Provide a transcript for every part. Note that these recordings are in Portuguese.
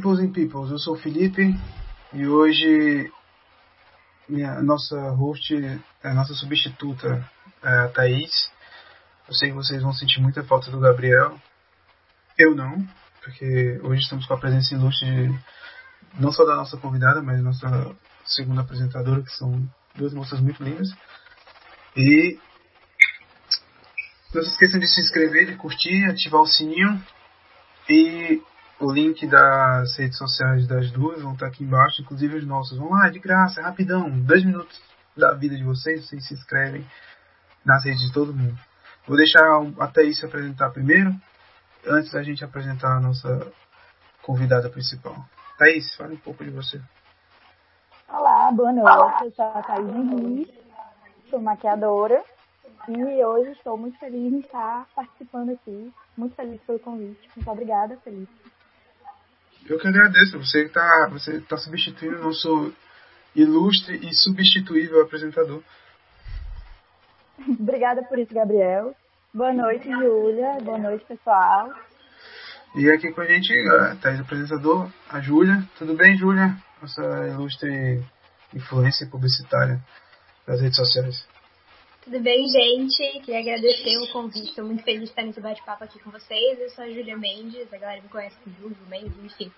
Peoples and Peoples, eu sou o Felipe e hoje minha, nossa host, a nossa substituta é a Thaís. Eu sei que vocês vão sentir muita falta do Gabriel. Eu não, porque hoje estamos com a presença ilustre de, não só da nossa convidada, mas da nossa segunda apresentadora, que são duas moças muito lindas. E não se esqueçam de se inscrever, de curtir, ativar o sininho e o link das redes sociais das duas vão estar aqui embaixo, inclusive os nossos. Vão lá, de graça, rapidão, dois minutos da vida de vocês, vocês se inscrevem nas redes de todo mundo. Vou deixar a Thaís se apresentar primeiro, antes da gente apresentar a nossa convidada principal. Thaís, fale um pouco de você. Olá, boa noite. Eu sou a Thaís Henrique, sou maquiadora e hoje estou muito feliz em estar participando aqui. Muito feliz pelo convite. Muito obrigada, Felipe. Eu que agradeço. Você está você tá substituindo o nosso ilustre e substituível apresentador. Obrigada por isso, Gabriel. Boa noite, Júlia. Boa noite, pessoal. E aqui com a gente, a Thais apresentador, a Júlia. Tudo bem, Júlia? Nossa ilustre influência publicitária das redes sociais. Tudo bem, gente? Queria agradecer o convite. Estou muito feliz de estar nesse bate-papo aqui com vocês. Eu sou a Júlia Mendes, a galera me conhece como Júlio Mendes, enfim.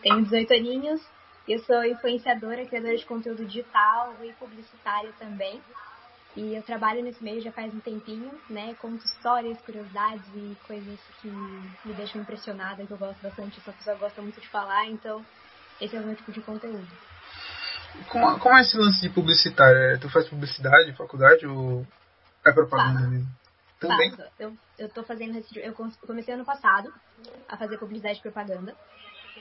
Tenho 18 aninhos. Eu sou influenciadora, criadora de conteúdo digital e publicitária também. E eu trabalho nesse meio já faz um tempinho, né? Conto histórias, curiosidades e coisas que me deixam impressionada, que eu gosto bastante. Eu sou uma pessoa que gosta muito de falar, então esse é o meu tipo de conteúdo. Como, como é esse lance de publicitário? É, tu faz publicidade, faculdade ou é propaganda mesmo? Também? Faço. Eu, eu tô fazendo. Eu comecei ano passado a fazer publicidade e propaganda.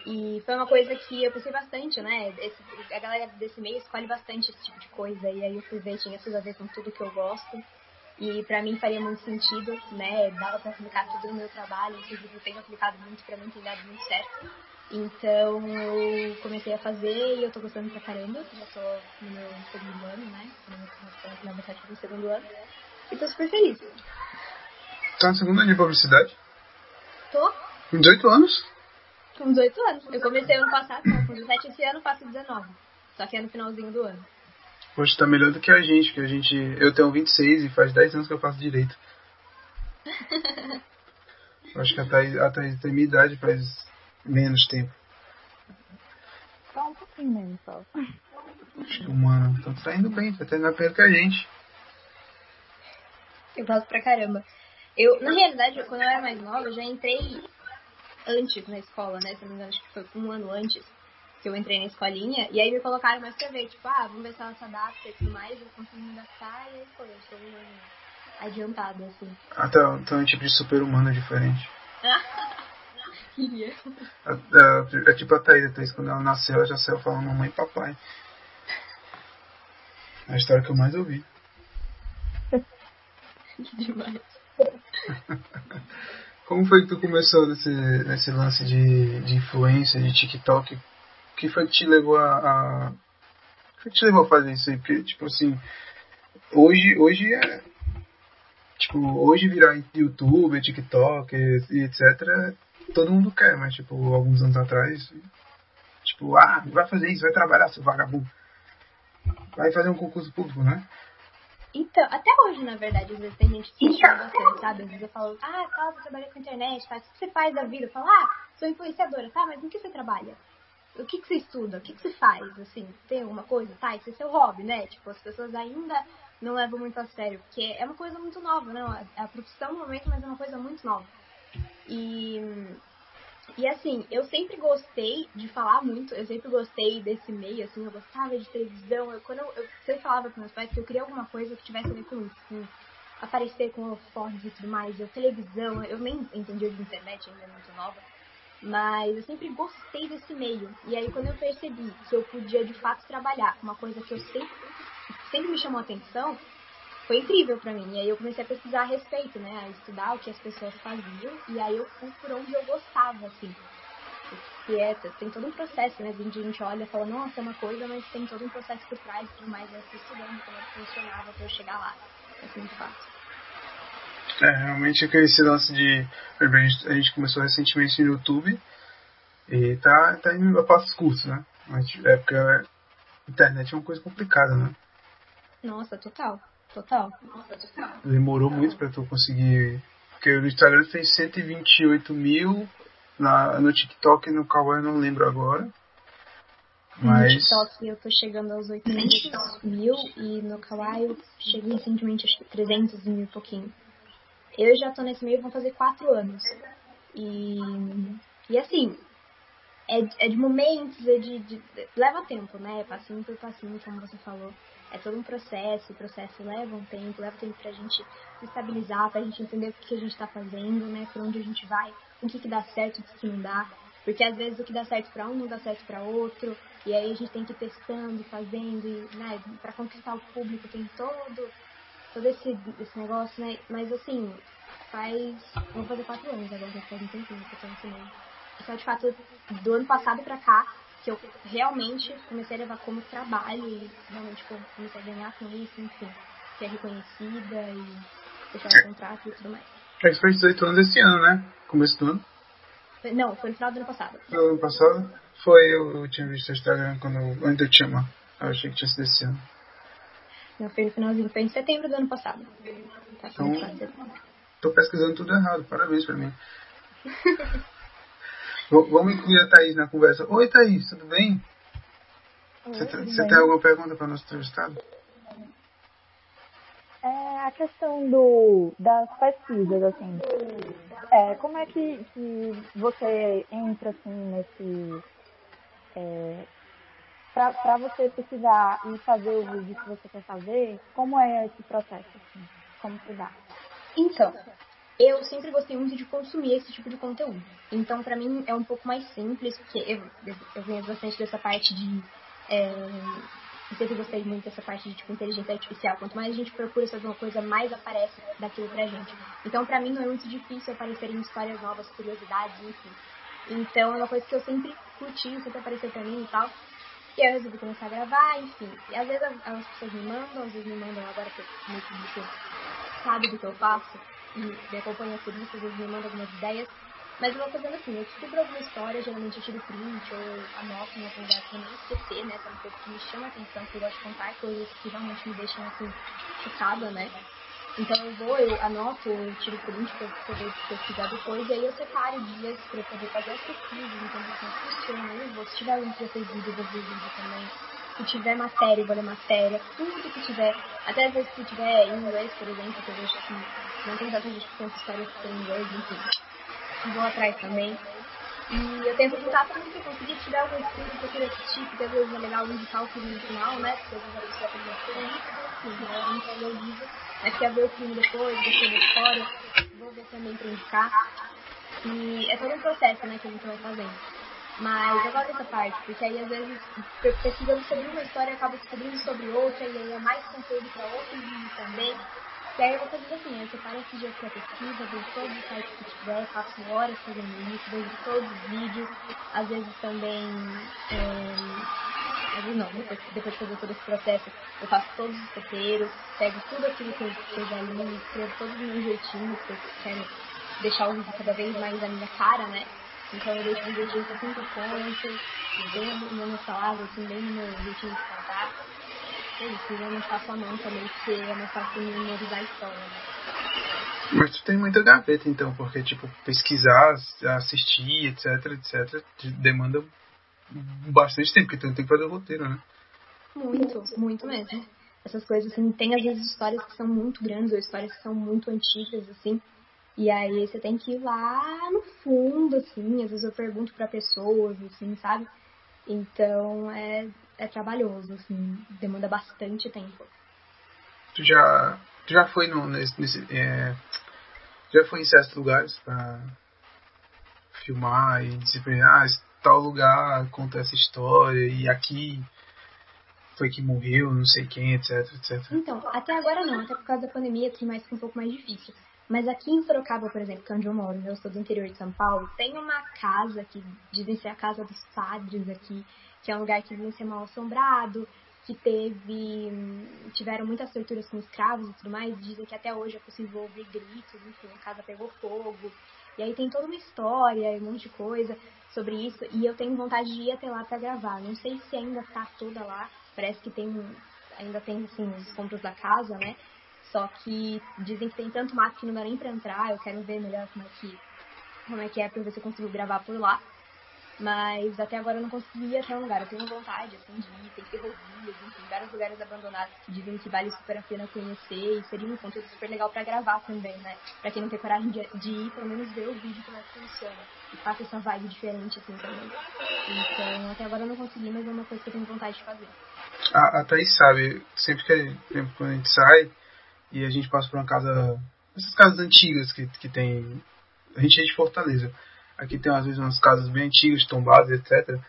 E foi uma coisa que eu pensei bastante, né? Esse, a galera desse meio escolhe bastante esse tipo de coisa. E aí eu fui ver, tinha tudo a ver com tudo que eu gosto. E pra mim faria muito sentido, né? Dava pra aplicar tudo no meu trabalho. Inclusive eu tenho aplicado muito pra mim, tem dado muito certo. Então eu comecei a fazer e eu tô gostando pra caramba. Já tô no meu segundo ano, né? Na metade do segundo ano. E tô super feliz. Tá no segundo ano de publicidade? Tô Com 18 anos? com 18 anos. Eu comecei ano passado, tava com 17 esse ano, faço 19. Só que é no finalzinho do ano. Poxa, tá melhor do que a gente, que a gente. Eu tenho 26 e faz 10 anos que eu faço direito. Acho que a Thaís, a Thaís tem minha idade faz menos tempo. Só um pouquinho mesmo, só. Acho que um ano. Então tá indo bem, tá tendo perto que a gente. Eu faço pra caramba. Eu, na realidade, quando eu era mais nova, eu já entrei antes na escola, né? Se não me engano, acho que foi um ano antes que eu entrei na escolinha. E aí me colocaram mais pra ver, tipo, ah, vamos ver se ela se adapta e tudo mais. Eu consegui me adaptar e aí foi, eu sou um ano adiantada, assim. Ah, tá, então é um tipo de super-humano diferente. Queria. É, é, é tipo a Thaís, a Thaís, quando ela nasceu, ela já saiu falando mamãe e papai. É a história que eu mais ouvi. Demais. Como foi que tu começou nesse, nesse lance de, de influência, de TikTok? O que foi que te levou a, a. Que que te levou a fazer isso aí? Porque, tipo assim, hoje, hoje é. Tipo, hoje virar YouTube, TikTok e etc. Todo mundo quer, mas tipo, alguns anos atrás. Tipo, ah, vai fazer isso, vai trabalhar, seu vagabundo. Vai fazer um concurso público, né? Então, até hoje, na verdade, às vezes tem gente que questiona bastante, sabe? Às vezes eu falo, ah, tá, você trabalha com internet, faz, o que você faz da vida? Eu falo, ah, sou influenciadora, tá, mas no que você trabalha? O que, que você estuda? O que, que você faz? Assim, tem alguma coisa? Tá, isso é seu hobby, né? Tipo, as pessoas ainda não levam muito a sério, porque é uma coisa muito nova, não? É a profissão no momento, mas é uma coisa muito nova. E, e assim, eu sempre gostei de falar muito, eu sempre gostei desse meio, assim, eu gostava de televisão. Eu, quando eu, eu sempre falava para meus pais que eu queria alguma coisa que tivesse a ver com isso, com aparecer com e tudo mais, eu televisão, eu nem entendia de internet ainda, é muito nova. Mas eu sempre gostei desse meio. E aí quando eu percebi que eu podia de fato trabalhar uma coisa que eu sempre, sempre me chamou atenção, foi incrível pra mim. E aí eu comecei a pesquisar a respeito, né? A estudar o que as pessoas faziam. E aí eu fui por onde eu gostava, assim. Que é, tem todo um processo, né? A gente olha e fala, nossa, é uma coisa, mas tem todo um processo por trás e tudo mais. Eu fui estudando como é que funcionava pra eu chegar lá. É muito fácil. É, realmente é esse lance de. A gente, a gente começou recentemente no YouTube. E tá, tá indo a passos curtos, né? Mas é porque a internet é uma coisa complicada, né? Nossa, total. Total. Demorou muito pra tu conseguir. Porque o Instagram fez 128 mil, na, no TikTok e no Kawaii eu não lembro agora. Mas. No TikTok eu tô chegando aos 800 mil e no Kawaii eu cheguei recentemente, acho que 300 mil e pouquinho. Eu já tô nesse meio, vão fazer 4 anos. E, e assim, é, é de momentos, é de, de, leva tempo, né? Passinho por passinho, como você falou. É todo um processo, o processo leva um tempo, leva tempo pra gente se estabilizar, pra gente entender o que, que a gente tá fazendo, né? Por onde a gente vai, o que, que dá certo, o que, que não dá. Porque às vezes o que dá certo para um não dá certo para outro, e aí a gente tem que ir testando, fazendo, e, né, para conquistar o público tem todo, todo esse, esse negócio, né? Mas assim, faz. Vou fazer quatro anos agora, já faz um tempinho que eu tô meio. Só de fato, do ano passado pra cá, que eu realmente comecei a levar como trabalho e realmente comecei a ganhar com isso, enfim, ser reconhecida e fechar o contrato e tudo mais. É, isso fez 18 anos esse ano, né? Começo do ano. Não, foi no final do ano passado. No ano passado? Foi, eu, eu tinha visto o Instagram quando eu ainda tinha uma. Eu achei que tinha sido esse ano. Não, foi no finalzinho, foi em setembro do ano passado. Tá, então, tô pesquisando tudo errado, parabéns pra mim. Vamos incluir a Thaís na conversa. Oi, Thaís, tudo bem? Você, você tem alguma pergunta para o nosso entrevistado? É a questão do, das pesquisas, assim. É, como é que, que você entra, assim, nesse... É, para você pesquisar e fazer o vídeo que você quer fazer, como é esse processo, assim? Como se dá? Então, eu sempre gostei muito de consumir esse tipo de conteúdo. Então, para mim, é um pouco mais simples, porque eu, eu venho bastante dessa parte de. É, eu sempre gostei muito dessa parte de tipo, inteligência artificial. Quanto mais a gente procura sobre uma coisa, mais aparece daquilo pra gente. Então, pra mim, não é muito difícil aparecerem histórias novas, curiosidades, enfim. Então, é uma coisa que eu sempre curti, sempre apareceu pra mim e tal. E aí eu resolvi começar a gravar, enfim. E às vezes as pessoas me mandam, às vezes me mandam agora que muito do sabe do que eu faço me acompanha por isso, às vezes me manda algumas ideias. Mas eu vou fazendo assim, eu descubro alguma história, geralmente eu tiro print ou anoto em algum lugar pra não esquecer, né? Pra uma coisa que me chama a atenção, que eu gosto de contar coisas que realmente me deixam assim, chocada, né? Então eu vou, eu anoto, eu tiro print pra poder pesquisar depois, e aí eu separo dias pra poder fazer as pesquisas, então como funciona, eu vou, se tiver que já fez vídeo, eu vou ver vídeo também se tiver matéria, eu vou ler matéria, tudo que tiver, até às vezes se tiver em inglês, por exemplo, que eu vejo que não tem tanta gente que conta histórias que tem em inglês, enfim, vou atrás também. E eu tento juntar tudo que eu conseguir, se tiver algum estudo que eu queria assistir, porque às vezes é legal indicar o filme no final, né, porque às vezes a pessoa tem experiência, assim, né, eu não quero ler o mas quer ver o filme depois, gostei da história, vou ver também pra indicar. E é todo um processo, né, que a gente vai fazendo. Mas eu gosto dessa parte, porque aí às vezes pesquisando sobre uma história acaba descobrindo sobre outra, e aí é mais conteúdo para outro vídeo também. E aí eu vou fazer assim, eu separo esse dia pra pesquisa, vejo todos os sites que tiver, faço horas fazendo isso, vejo todos os vídeos, às vezes também. É, às vezes não, depois, depois de fazer todo esse processo, eu faço todos os roteiros, pego tudo aquilo que eu fiz ali, escrevo todos os meus jeitinhos, que eu quero deixar o vídeo cada vez mais a minha cara, né? Então eu deixo um jeitinho com cinco pontos, bem no meu palavras, assim, bem no meu jeitinho de contar. É isso, eu não faço a mão também, porque é mais fácil memorizar a história, né? Mas tu tem muita gaveta então, porque tipo, pesquisar, assistir, etc, etc, demanda bastante tempo, porque tu tem que fazer o roteiro, né? Muito, muito mesmo. Essas coisas, assim, tem às vezes histórias que são muito grandes, ou histórias que são muito antigas, assim, e aí você tem que ir lá no fundo, assim, às vezes eu pergunto para pessoas, assim, sabe? Então é, é trabalhoso, assim, demanda bastante tempo. Tu já, tu já foi no, nesse, nesse é, já foi em certos lugares para filmar e dizer, ah, tal lugar conta essa história e aqui foi que morreu, não sei quem, etc, etc. Então, até agora não, até por causa da pandemia tem mais um pouco mais difícil. Mas aqui em Sorocaba, por exemplo, que é onde eu moro, eu sou do interior de São Paulo, tem uma casa que dizem ser a casa dos padres aqui, que é um lugar que dizem ser mal assombrado, que teve. tiveram muitas torturas com escravos e tudo mais, dizem que até hoje é possível ouvir gritos, enfim, a casa pegou fogo. E aí tem toda uma história e um monte de coisa sobre isso. E eu tenho vontade de ir até lá para gravar. Não sei se ainda tá toda lá. Parece que tem ainda tem assim os compras da casa, né? Só que dizem que tem tanto mato que não dá nem pra entrar. Eu quero ver melhor como é que, como é, que é pra ver se eu consigo gravar por lá. Mas até agora eu não consegui ir até um lugar. Eu tenho vontade, assim, de ir. Tem ferrovias, enfim, vários lugares abandonados que dizem que vale super a pena conhecer. E seria um conteúdo super legal pra gravar também, né? Pra quem não tem coragem de, de ir, pelo menos ver o vídeo como é que funciona. E passa essa vibe diferente, assim, também. Então, até agora eu não consegui, mas é uma coisa que eu tenho vontade de fazer. A, a Thaís sabe, sempre que a gente sai e a gente passa por uma casa. Essas casas antigas que, que tem. A gente é de Fortaleza. Aqui tem às vezes umas casas bem antigas, tombadas, etc.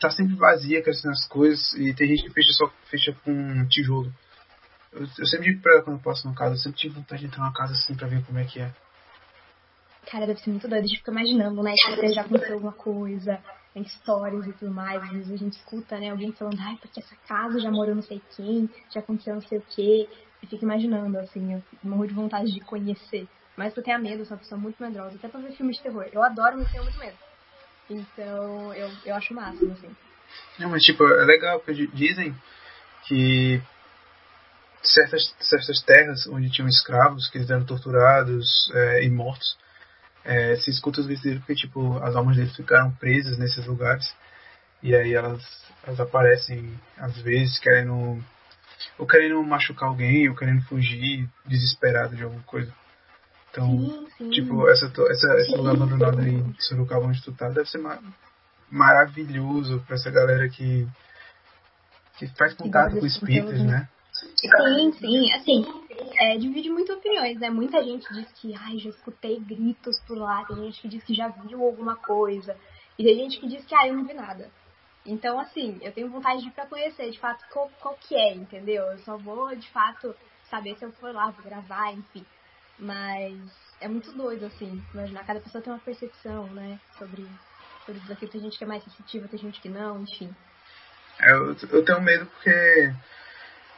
Tá sempre vazia, crescendo as coisas, e tem gente que fecha só fecha com tijolo. Eu, eu sempre digo pra ela quando eu passo numa casa, eu sempre tive vontade de entrar numa casa assim pra ver como é que é. Cara, deve ser muito doido, a gente fica imaginando, né? Que já aconteceu alguma coisa, tem histórias e tudo mais. Às vezes a gente escuta, né, alguém falando, ai, porque essa casa já morou não sei quem, já aconteceu não sei o quê. E fica imaginando, assim, eu morro de vontade de conhecer. Mas eu tenho medo, eu sou uma pessoa muito medrosa, até pra ver filmes de terror. Eu adoro, mas tenho muito medo. Então, eu, eu acho o máximo, assim. Não, mas tipo, é legal, porque dizem que certas, certas terras onde tinham escravos, que eles eram torturados é, e mortos, é, se escuta os gritos porque, tipo, as almas deles ficaram presas nesses lugares. E aí elas, elas aparecem, às vezes, querendo... Ou querendo machucar alguém, ou querendo fugir, desesperado de alguma coisa. Então, sim, sim. tipo, essa, essa, esse lugar abandonado aí em Sorocaba onde tu tá, deve ser mar maravilhoso pra essa galera que, que faz contato com espíritos, né? Sim, sim, assim, é, divide muito opiniões, né? Muita gente diz que, ai, já escutei gritos por lá, tem gente que diz que já viu alguma coisa, e tem gente que diz que, ai, eu não vi nada. Então, assim, eu tenho vontade de ir pra conhecer, de fato, qual, qual que é, entendeu? Eu só vou, de fato, saber se eu for lá, vou gravar, enfim. Mas é muito doido, assim, imaginar, cada pessoa tem uma percepção, né, sobre, sobre isso aqui. Tem gente que é mais sensitiva, tem gente que não, enfim. É, eu, eu tenho medo porque,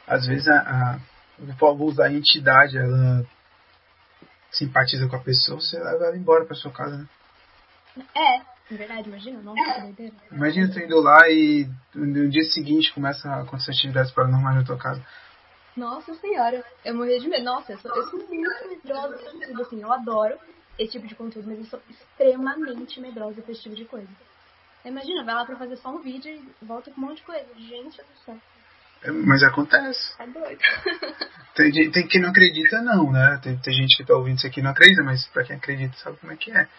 às vezes, a, a, vou usar a entidade, ela simpatiza com a pessoa, você leva ela embora pra sua casa, né? É verdade, imagina, nossa, que doideira. Imagina tu indo lá e no dia seguinte começa a acontecer atividades paranormais na tua casa. Nossa senhora, eu morri de medo. Nossa, eu sou, eu sou muito medrosa tudo, assim, eu adoro esse tipo de conteúdo, mas eu sou extremamente medrosa com esse tipo de coisa. Imagina, vai lá pra fazer só um vídeo e volta com um monte de coisa. Gente do céu. É, mas acontece. Tá doido. Tem, tem quem não acredita, não, né? Tem, tem gente que tá ouvindo isso aqui e não acredita, mas pra quem acredita sabe como é que é.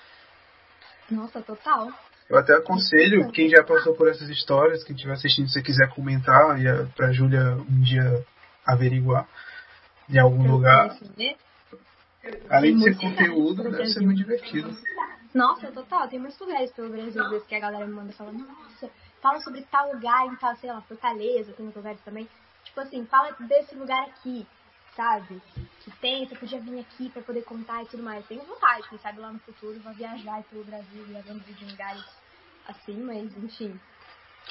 Nossa, total. Eu até aconselho, quem já passou por essas histórias, quem estiver assistindo, se você quiser comentar, e a- pra Júlia um dia averiguar em algum lugar. Além de ser conteúdo, deve ser muito divertido. Nossa, total. Tem muitos lugares pelo Brasil vezes, que a galera me manda falando, nossa, fala sobre tal lugar em tal, sei lá, Fortaleza, tem outros lugares também. Tipo assim, fala desse lugar aqui, sabe? Que tem, você podia vir aqui pra poder contar e tudo mais. Tenho vontade, quem sabe lá no futuro vou viajar pelo Brasil, gravando vídeo em lugares assim, mas enfim.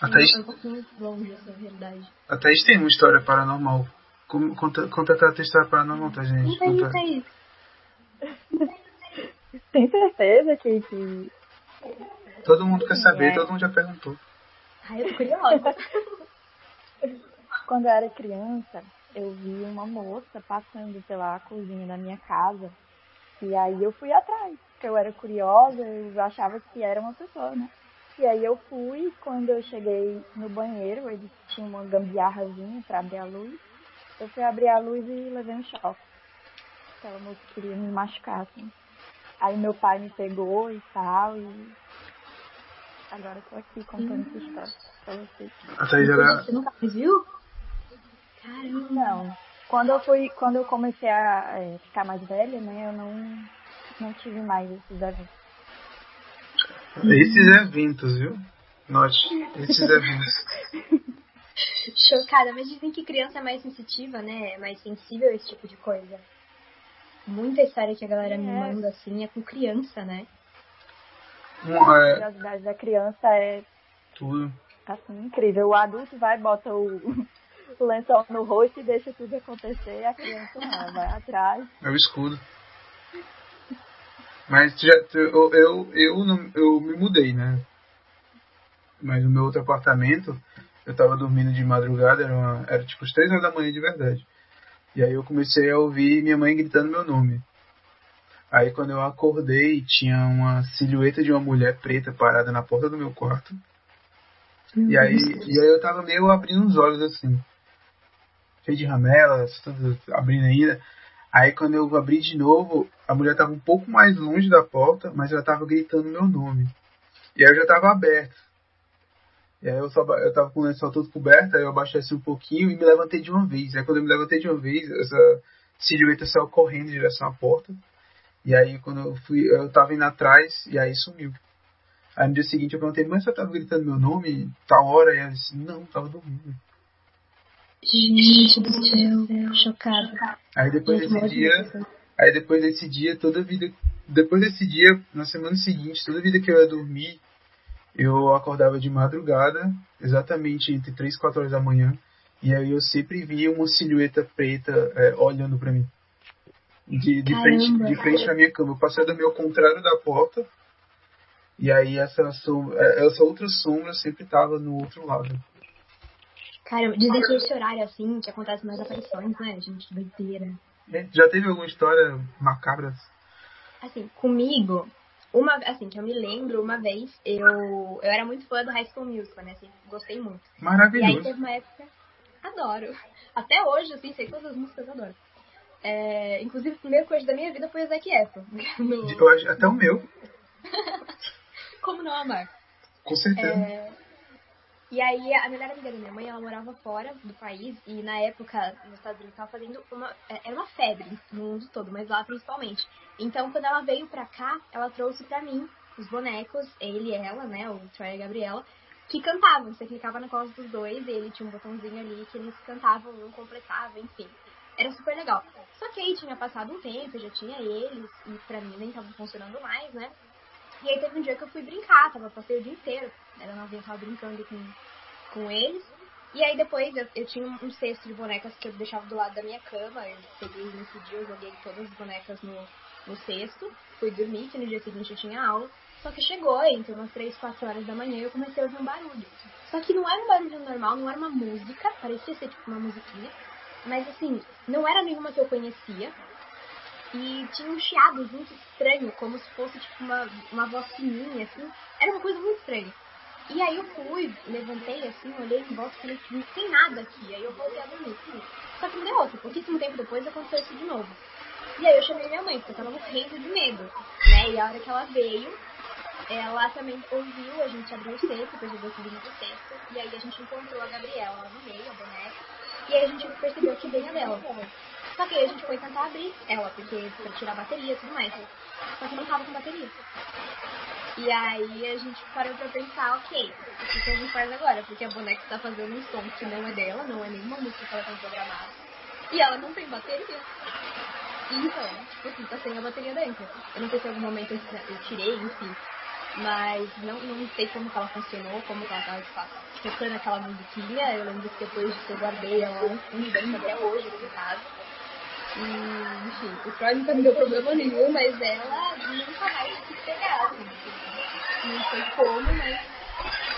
A Thaís, É um pouquinho longe essa realidade. a Thaís tem uma história paranormal. Como- Conta, conta a tua história paranormal, tá, gente? Conta Conta. aí. Tem certeza que, que Todo mundo quer saber, É. todo mundo já perguntou. Ai, eu tô curiosa. quando eu era criança, eu vi uma moça passando pela cozinha da minha casa. E aí eu fui atrás, porque eu era curiosa, eu achava que era uma pessoa, né? E aí eu fui, quando eu cheguei no banheiro, eles tinham uma gambiarrazinha pra abrir a luz. Eu fui abrir a luz e levei um choque. Aquela moça queria me machucar, assim. Aí meu pai me pegou e tal, e agora eu tô aqui contando essa história pra vocês. A Thaís era. Você nunca viu? Caramba. Não. Quando eu fui, quando eu comecei a é, ficar mais velha, né, eu não, não tive mais esses eventos. Esses eventos, viu? Note, esses eventos. Chocada, mas dizem que criança é mais sensitiva, né? É mais sensível a esse tipo de coisa. Muita história que a galera me É. manda assim é com criança, né? Um, A é, curiosidade da criança é tudo. assim incrível. O adulto vai, bota o, o lençol no rosto e deixa tudo acontecer, e a criança não, vai atrás. É o escudo. Mas já, eu, eu, eu, não, eu me mudei, né? Mas no meu outro apartamento, eu tava dormindo de madrugada, era, uma, era tipo as três horas da manhã de verdade. E aí eu comecei a ouvir minha mãe gritando meu nome. Aí quando eu acordei, tinha uma silhueta de uma mulher preta parada na porta do meu quarto. e aí, e aí eu tava meio abrindo os olhos assim. De ramelas, tudo abrindo ainda. Aí quando eu abri de novo, a mulher tava um pouco mais longe da porta, mas ela tava gritando meu nome. E aí eu já tava aberto. E aí eu, só, eu tava com o lençol todo coberto, aí eu abaixei assim um pouquinho e me levantei de uma vez. Aí quando eu me levantei de uma vez, essa silhueta saiu correndo em direção à porta. E aí quando eu fui, eu tava indo atrás e aí sumiu. Aí no dia seguinte eu perguntei, mas você tava gritando meu nome tal hora? E ela disse, não, tava dormindo. Gente do céu, chocado. Aí depois desse dia, aí depois desse dia, toda vida, depois desse dia, na semana seguinte, toda vida que eu ia dormir, eu acordava de madrugada, exatamente entre 3 e 4 horas da manhã, e aí eu sempre via uma silhueta preta é, olhando para mim. De, de frente, de frente pra minha cama. Eu passei a dormir ao contrário da porta, e aí essa, sombra, é, essa outra sombra sempre tava no outro lado. Cara, dizem que esse horário assim, que acontece mais aparições, né, gente? Doideira. É, já teve alguma história macabra? Assim, comigo, uma, assim, que eu me lembro, uma vez, eu, eu era muito fã do High School Musical, né? Assim, gostei muito. Maravilhoso. E aí teve uma época. Adoro. Até hoje, assim, sei todas as músicas, adoro. É, inclusive, o primeiro coisa da minha vida foi o Zac Efron. No... Até o meu. Como não amar? Com certeza. É, e aí, a melhor amiga da minha mãe, ela morava fora do país e na época, nos Estados Unidos, estava fazendo uma. é, Era uma febre no mundo todo, mas lá principalmente. Então, quando ela veio pra cá, ela trouxe pra mim os bonecos, ele e ela, né, o Troy e a Gabriela, que cantavam. Você clicava na costa dos dois e ele tinha um botãozinho ali que eles cantavam, um completava, enfim. Era super legal. Só que aí tinha passado um tempo, eu já tinha eles, e pra mim nem estavam funcionando mais, né? E aí teve um dia que eu fui brincar, tava, passei o dia inteiro, era novinha, tava brincando com, com eles. E aí depois eu, eu tinha um, cesto de bonecas que eu deixava do lado da minha cama, eu peguei nesse dia, eu joguei todas as bonecas no, no cesto, fui dormir, que no dia seguinte eu tinha aula. Só que chegou entre umas 3, 4 horas da manhã eu comecei a ouvir um barulho. Só que não era um barulho normal, não era uma música, parecia ser tipo uma musiquinha. Mas assim, não era nenhuma que eu conhecia. E tinha um chiado muito estranho, como se fosse tipo uma, uma voz fininha, assim. Era uma coisa muito estranha. E aí eu fui, levantei assim, olhei em volta e falei, não tem nada aqui. Aí eu voltei a dormir. Só que não deu outra. Pouquíssimo tempo depois aconteceu isso de novo. E aí eu chamei minha mãe, porque eu tava morrendo de medo. Né? E a hora que ela veio, ela também ouviu, a gente abriu o cesto, depois eu subindo do cesto. E aí a gente encontrou a Gabriela no meio, a boneca. E aí a gente percebeu que veio dela. Só que a gente foi tentar abrir ela, porque pra tirar a bateria e tudo mais. Só que não tava com bateria. E aí a gente parou pra pensar, ok, o que, a gente faz agora? Porque a boneca tá fazendo um som que não é dela, não é nenhuma música que ela tem programada. E ela não tem bateria. Então, tipo assim, tá sem a bateria dentro. Eu não sei se em algum momento eu, tirei, enfim. Mas não, não sei como que ela funcionou, como que ela tava de fato tocando aquela musiquinha. Eu lembro que depois disso eu guardei ela no fundo até hoje em casa. E, enfim, o Troy nunca me deu problema nenhum, mas ela nunca mais quis pegar, assim. Não sei como, mas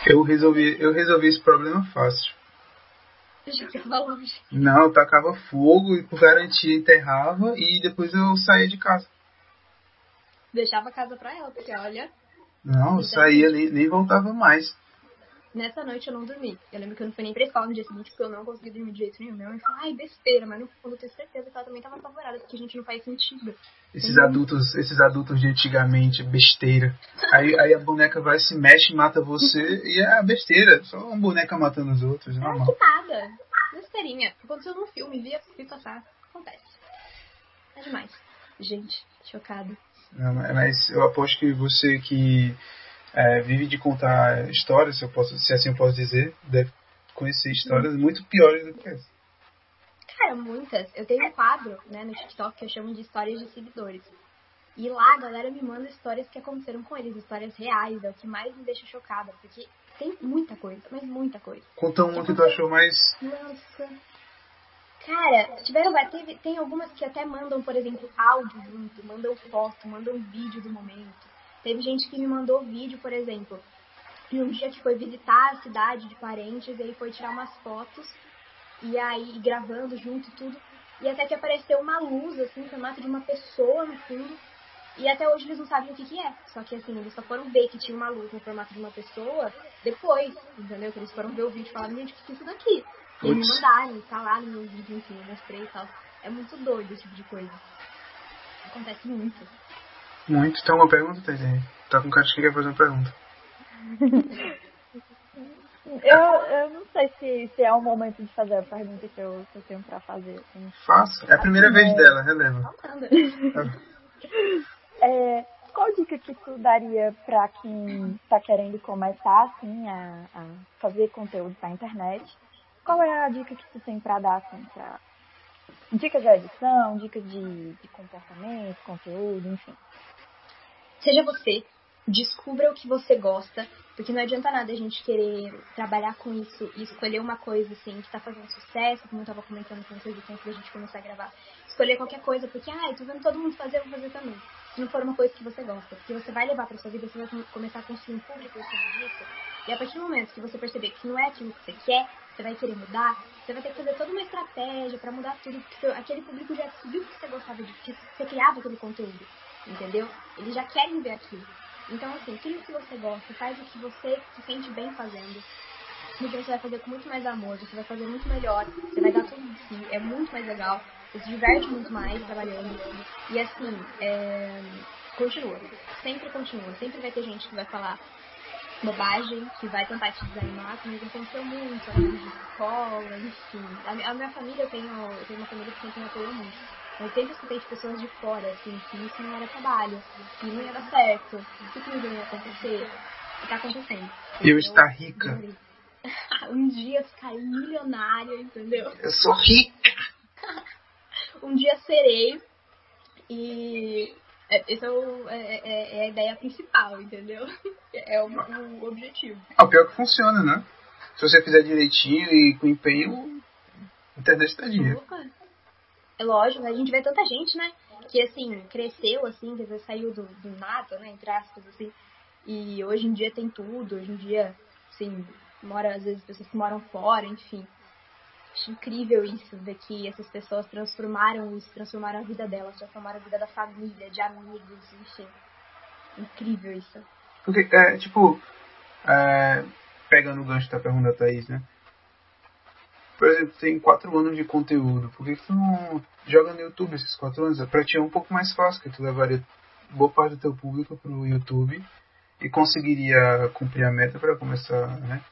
Eu resolvi, eu resolvi esse problema fácil. Não, eu tacava fogo e por garantia enterrava e depois eu saía de casa. Deixava a casa pra ela, porque olha, Não, eu saía, nem, nem voltava mais. Nessa noite eu não dormi. Eu lembro que eu não fui nem pra escola no dia seguinte, porque eu não consegui dormir de jeito nenhum. Minha mãe falou, ai, besteira, mas no fundo eu tenho certeza que ela também tava apavorada, porque a gente não faz sentido. Esses adultos, esses adultos de antigamente, besteira. Aí, aí a boneca vai, se mexe, mata você e é besteira. Só uma boneca matando os outros, É normal. que nada. Besteirinha. Aconteceu num filme, via, vi passar. Acontece. É demais. Gente, chocado. Não, Mas eu aposto que você que é, vive de contar histórias, se, eu posso, se assim eu posso dizer, deve conhecer histórias muito piores do que essa. Cara, muitas. Eu tenho um quadro, né, no TikTok que eu chamo de histórias de seguidores. E lá a galera me manda histórias que aconteceram com eles, histórias reais, é o que mais me deixa chocada, porque tem muita coisa, mas muita coisa. Conta uma que tu achou mais. Nossa. Cara, tiveram teve, tem algumas que até mandam, por exemplo, áudio junto, mandam foto, mandam vídeo do momento. Teve gente que me mandou vídeo, por exemplo, em um dia que foi visitar a cidade de parentes, e aí foi tirar umas fotos, e aí gravando junto e tudo. E até que apareceu uma luz, assim, no formato de uma pessoa no fundo. E até hoje eles não sabem o que, que é. Só que assim, eles só foram ver que tinha uma luz no formato de uma pessoa depois, entendeu? Que eles foram ver o vídeo e falaram, gente, o que é isso daqui? E me mandaram, tá lá no meu vídeo, enfim, eu mostrei e tal. É muito doido esse tipo de coisa. Acontece muito. Muito. Então uma pergunta, Thaís? Tá com cara de que quer fazer uma pergunta. eu, eu não sei se, se é o momento de fazer a pergunta que eu, que eu tenho pra fazer. Faço. É a primeira é... vez dela, releva. é, qual dica que tu daria pra quem tá querendo começar, assim, a, a fazer conteúdo pra internet? Qual é a dica que tu tem pra dar, assim, pra... Dicas de edição, dicas de, de comportamento, conteúdo, enfim. Seja você, descubra o que você gosta, porque não adianta nada a gente querer trabalhar com isso e escolher uma coisa assim que tá fazendo sucesso, como eu tava comentando com vocês antes da gente começar a gravar. Escolher qualquer coisa, porque, ah, eu tô vendo todo mundo fazer, eu vou fazer também. Se não for uma coisa que você gosta, porque você vai levar pra sua vida, você vai começar a construir um público sobre isso, e a partir do momento que você perceber que não é aquilo que você quer, você vai querer mudar, você vai ter que fazer toda uma estratégia para mudar tudo, porque aquele público já viu que você gostava de, que você criava aquele conteúdo, entendeu? Eles já querem ver aquilo. Então, assim, cria o que você gosta, faz o que você se sente bem fazendo. Porque você vai fazer com muito mais amor, você vai fazer muito melhor, você vai dar tudo de si, é muito mais legal, você se diverte muito mais trabalhando. E assim, é... continua, sempre continua, sempre vai ter gente que vai falar bobagem, que vai tentar te desanimar, comigo aconteceu muito, amigos de escola, enfim. A, minha família, eu tenho, eu tenho uma família que sempre me apoiou muito. Mas sempre escutei de pessoas de fora, assim, que isso não era trabalho, que não ia dar certo, que isso não ia acontecer. E tá acontecendo. Eu estar rica. um dia ficar milionária, entendeu? Eu sou rica! um dia serei. E é, esse é, é, é, é, a ideia principal, entendeu? É o, o objetivo. Ah, o pior que funciona, né? Se você fizer direitinho e com empenho, a internet tá dinheiro. É lógico, a gente vê tanta gente, né? Que assim, cresceu assim, que saiu do, do nada, né? Entre aspas, assim. E hoje em dia tem tudo, hoje em dia, assim, mora, às vezes, pessoas que moram fora, enfim. Acho incrível isso, que essas pessoas transformaram isso, transformaram a vida delas, transformaram a vida da família, de amigos, enfim. Incrível isso. Porque, é, tipo, é, pegando o gancho da pergunta da Thaís, né? Por exemplo, tem quatro anos de conteúdo, por que, que tu não joga no YouTube esses quatro anos? Pra ti é um pouco mais fácil, que tu levaria boa parte do teu público pro YouTube e conseguiria cumprir a meta para começar, né?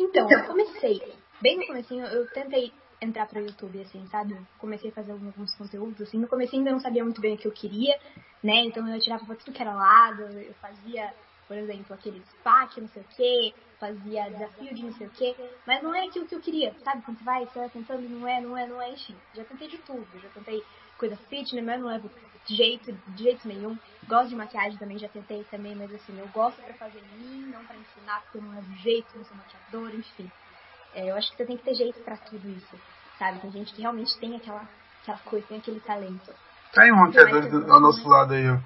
Então, eu comecei bem no comecinho, eu tentei entrar para o YouTube, assim, sabe? Comecei a fazer alguns conteúdos, assim. No começo ainda não sabia muito bem o que eu queria, né? Então eu tirava pra tudo que era lado, eu fazia, por exemplo, aquele SPAC, não sei o quê, fazia desafio de não sei o quê, mas não é aquilo que eu queria, sabe? Quando você vai, você vai tentando, não é, não é, não é, enfim. Já tentei de tudo, já tentei coisa fitness, mas não levo de jeito, de jeito nenhum. Gosto de maquiagem também, já tentei também, mas assim, eu gosto pra fazer em mim, não pra ensinar, porque eu não levo jeito, não sou maquiadora, enfim. É, eu acho que você tem que ter jeito para tudo isso, sabe? Tem gente que realmente tem aquela, aquela coisa, tem aquele talento. Tem um maquiador do, ao nosso lado aí, ó.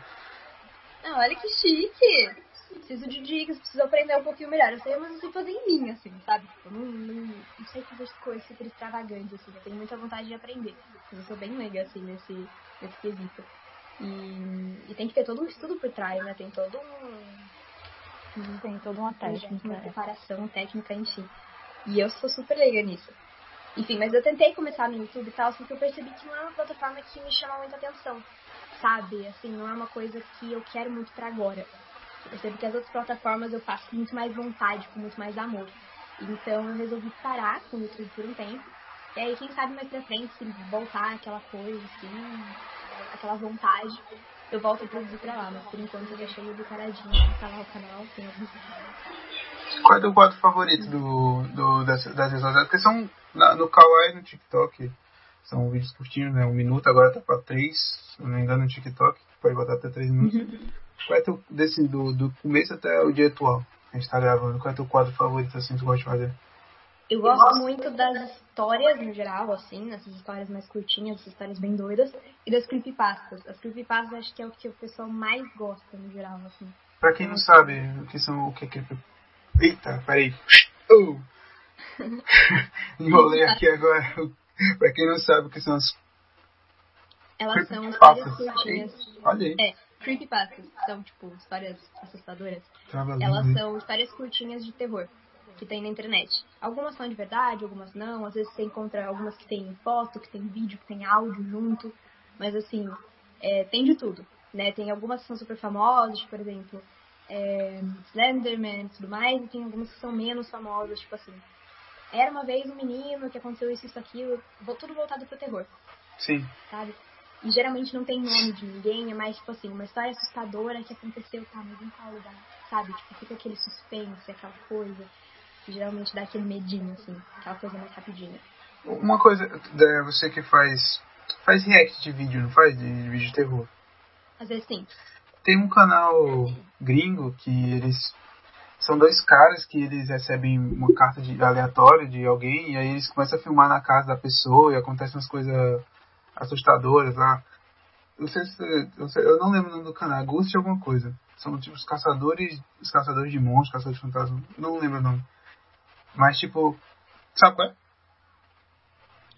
Não, olha que chique! Preciso de dicas, preciso aprender um pouquinho melhor. Eu sei, mas eu sei fazer em mim, assim, sabe? Eu não, não, não sei fazer coisas super extravagantes, assim. Eu tenho muita vontade de aprender. Eu sou bem leiga, assim, nesse, nesse quesito. E, e tem que ter todo um estudo por trás, né? Tem todo um. Tem toda uma técnica. Uma preparação técnica, enfim. E eu sou super leiga nisso. Enfim, mas eu tentei começar no YouTube e tal, porque eu percebi que não é uma plataforma que me chama muita atenção, sabe? Assim, não é uma coisa que eu quero muito para agora. Eu percebo que as outras plataformas eu faço com muito mais vontade, com muito mais amor. Então eu resolvi parar com o YouTube por um tempo. E aí, quem sabe mais pra frente, se voltar aquela coisa, assim, aquela vontade, eu volto a produzir pra lá. Mas por enquanto eu deixei ele paradinho, tá lá o canal, tem alguns qual é o quadro favorito do, do, das, das redes sociais? Porque são na, no Kawaii no TikTok. São vídeos curtinhos, né? Um minuto, agora tá pra três, se não me engano, no TikTok. Pode botar até três minutos. Qual é teu, desse, do, do começo até o dia atual? A gente tá gravando. Qual é teu quadro favorito, assim, que tu gosta de fazer? Eu gosto muito das histórias no geral, assim, essas histórias mais curtinhas, essas histórias bem doidas, e das creepypastas. As creepypastas acho que é o que o pessoal mais gosta no geral, assim. Pra quem não sabe o que são o que é creepy... Eita, peraí. Oh. Enrolei aqui agora. pra quem não sabe o que são as Elas são histórias curtinhas. Olha aí. É, creepypastas são, tipo, histórias assustadoras. Tava Elas lindo. são histórias curtinhas de terror que tem na internet. Algumas são de verdade, algumas não. Às vezes você encontra algumas que tem foto, que tem vídeo, que tem áudio junto. Mas assim, é, tem de tudo. Né? Tem algumas que são super famosas, tipo, por exemplo, é, Slenderman e tudo mais. E tem algumas que são menos famosas, tipo assim. Era uma vez um menino que aconteceu isso, isso, aquilo. Tudo voltado pro terror Sim. sabe? E geralmente não tem nome de ninguém, é mais tipo assim, uma história assustadora que aconteceu, tá, mas em qual lugar, sabe? Tipo, fica aquele suspense, aquela coisa. Que geralmente dá aquele medinho, assim, aquela coisa mais rapidinha. Uma coisa, é, você que faz. Faz react de vídeo, não faz? De, de vídeo de terror. Às vezes sim. Tem um canal gringo que eles. São dois caras que eles recebem uma carta de, aleatória de alguém e aí eles começam a filmar na casa da pessoa e acontecem umas coisas assustadoras lá. Eu, sei se, eu, sei- eu não lembro o nome do canal, Ghost alguma coisa. São tipo os caçadores, os caçadores de monstros, caçadores de fantasmas. Não lembro o nome. Mas tipo, sabe qual é?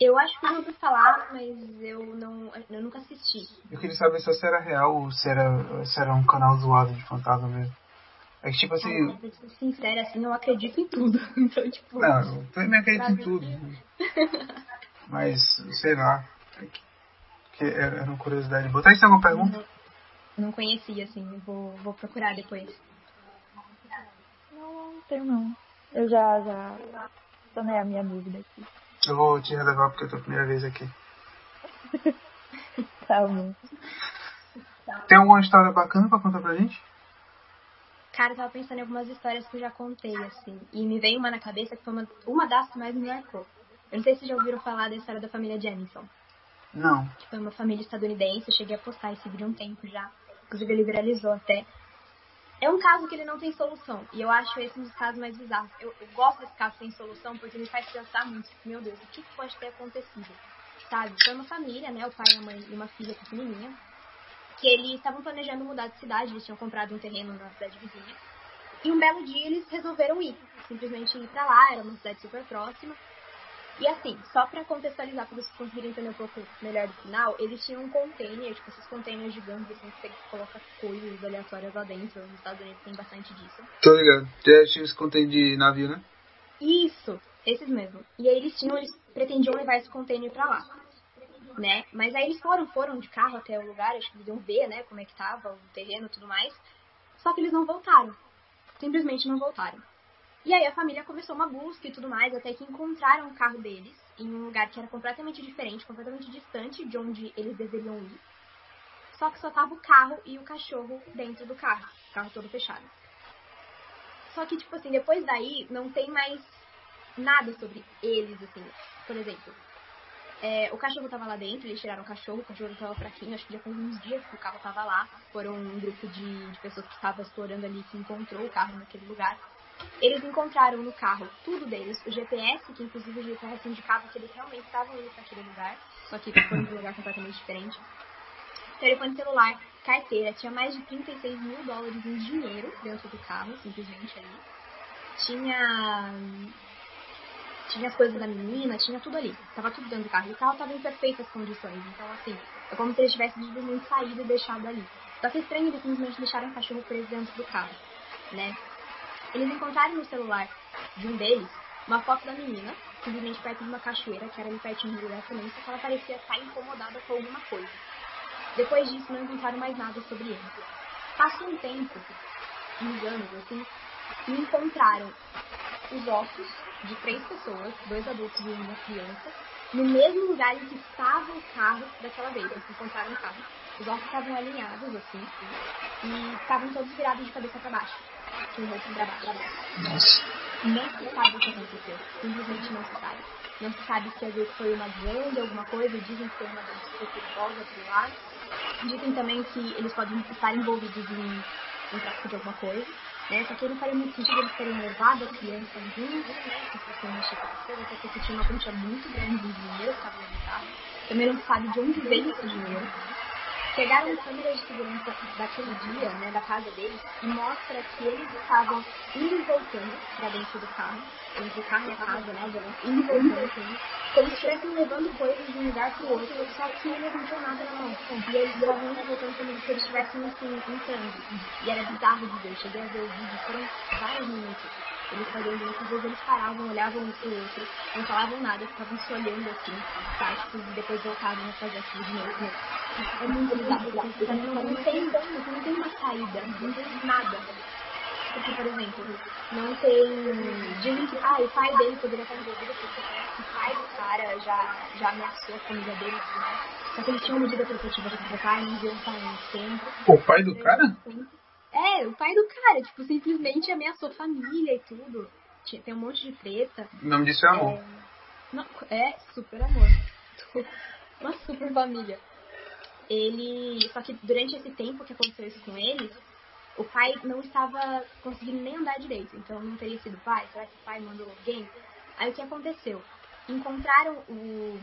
Eu acho que eu ouvi falar, mas eu não. Eu nunca assisti. Eu queria saber se era real ou se era, se era um canal zoado de fantasma mesmo. É que tipo assim, pra ser sincera, assim, eu acredito em tudo. Então, tipo. Não, eu também acredito em tudo. Mas, sei lá. Era uma curiosidade boa. Thaís, tem alguma pergunta? Não, não conhecia, assim, vou, vou procurar depois. Não, não tenho não. Eu já, já sanei a minha dúvida aqui. Eu vou te relevar porque é a tua primeira vez aqui. Tá bom. Tem alguma história bacana pra contar pra gente? Cara, eu tava pensando em algumas histórias que eu já contei, assim. E me veio uma na cabeça que foi uma, uma das que mais me marcou. Eu não sei se vocês já ouviram falar da história da família Jennison. Não. Que foi uma família estadunidense. Eu cheguei a postar esse vídeo um tempo já. Inclusive, ele viralizou até. É um caso que ele não tem solução. E eu acho esse um dos casos mais bizarros. Eu, eu gosto desse caso sem solução porque ele faz pensar muito. Meu Deus, o que pode ter acontecido? Sabe? Foi uma família, né? O pai, a mãe e uma filha pequenininha. Que eles estavam planejando mudar de cidade. Eles tinham comprado um terreno na cidade vizinha. E um belo dia eles resolveram ir. Simplesmente ir pra lá. Era uma cidade super próxima. E assim, só pra contextualizar, pra vocês conseguirem entender um pouco melhor do final, eles tinham um container, tipo esses containers gigantes, assim, que você coloca coisas aleatórias lá dentro. Nos Estados Unidos tem bastante disso. Tô ligado. Já tive esse conteúdo de navio, né? Isso, esses mesmo. E aí eles tinham, eles pretendiam levar esse container pra lá. Né? Mas aí eles foram, foram de carro até o lugar, acho que eles iam ver, né, como é que tava o terreno e tudo mais. Só que eles não voltaram. Simplesmente não voltaram. E aí a família começou uma busca e tudo mais, até que encontraram o carro deles em um lugar que era completamente diferente, completamente distante de onde eles deveriam ir. Só que só tava o carro e o cachorro dentro do carro, o carro todo fechado. Só que, tipo assim, depois daí não tem mais nada sobre eles, assim. Por exemplo, é, o cachorro tava lá dentro, eles tiraram o cachorro, o cachorro tava fraquinho, acho que já faz uns dias que o carro tava lá. Foram um grupo de, de pessoas que estavam explorando ali que encontrou o carro naquele lugar. Eles encontraram no carro tudo deles, o GPS, que inclusive o GPS indicava que eles realmente estavam indo para aquele lugar, só que foram para um lugar completamente diferente. Telefone celular, carteira, tinha mais de 36 mil dólares em dinheiro dentro do carro, simplesmente ali. Tinha. Tinha as coisas da menina, tinha tudo ali. Tava tudo dentro do carro. E o carro tava em perfeitas condições. Então, assim, é como se eles tivessem simplesmente saído e deixado ali. Só que é estranho eles simplesmente deixaram o cachorro preso dentro do carro, né? Eles encontraram no celular de um deles uma foto da menina, simplesmente perto de uma cachoeira, que era ali pertinho do lugar também, só que ela parecia estar incomodada com alguma coisa. Depois disso, não encontraram mais nada sobre ele. Passou um tempo, uns anos assim, e encontraram os ossos de três pessoas, dois adultos e uma criança, no mesmo lugar em que estava o carro daquela vez. Eles encontraram o carro. Os ossos estavam alinhados, assim, e estavam todos virados de cabeça para baixo. O rosto para baixo. Nossa. Não se sabe o que aconteceu. Simplesmente não se sabe. Não se sabe se às vezes foi uma gangue, alguma coisa. Dizem que foi uma que foi perigosa por lá. Dizem também que eles podem estar envolvidos em, em tráfico de alguma coisa. É, só que não faria muito sentido eles terem levado a criança junto, né? Se fosse mexer com as coisas, até porque tinha uma quantia muito grande de dinheiro que estava no carro. Também não sabe de onde veio esse dinheiro. Pegaram câmeras de segurança daquele dia, né, da casa deles, e mostra que eles estavam indo e voltando para dentro do carro, entre o carro e a casa, né, indo e voltando, assim, como se estivessem levando coisas de um lugar para o outro, só que eles não tinham nada na mão. E eles estavam indo e voltando como se eles estivessem, assim, entrando. E era bizarro de ver, cheguei a ver o vídeo, foram vários minutos. Eles faziam às vezes eles paravam, olhavam um pro outro, não falavam nada, ficavam se olhando assim, táticos, e depois voltavam a fazer aquilo de novo. É muito bizarro, porque não, não, tem, não tem uma saída, não tem nada. Porque, por exemplo, não tem. Dizem que ah, o pai dele poderia estar envolvido porque o pai do cara já, já ameaçou a família dele e tudo mais. Só que eles tinham medida protetiva contra o pai, não o pai muito tempo. O pai do cara? É, o pai do cara, tipo, simplesmente ameaçou família e tudo. Tem um monte de treta. O nome disso é amor. É, não, é super amor. Uma super família. Ele. Só que durante esse tempo que aconteceu isso com eles, o pai não estava conseguindo nem andar direito. Então não teria sido o pai? Será que o pai mandou alguém? Aí o que aconteceu? Encontraram o.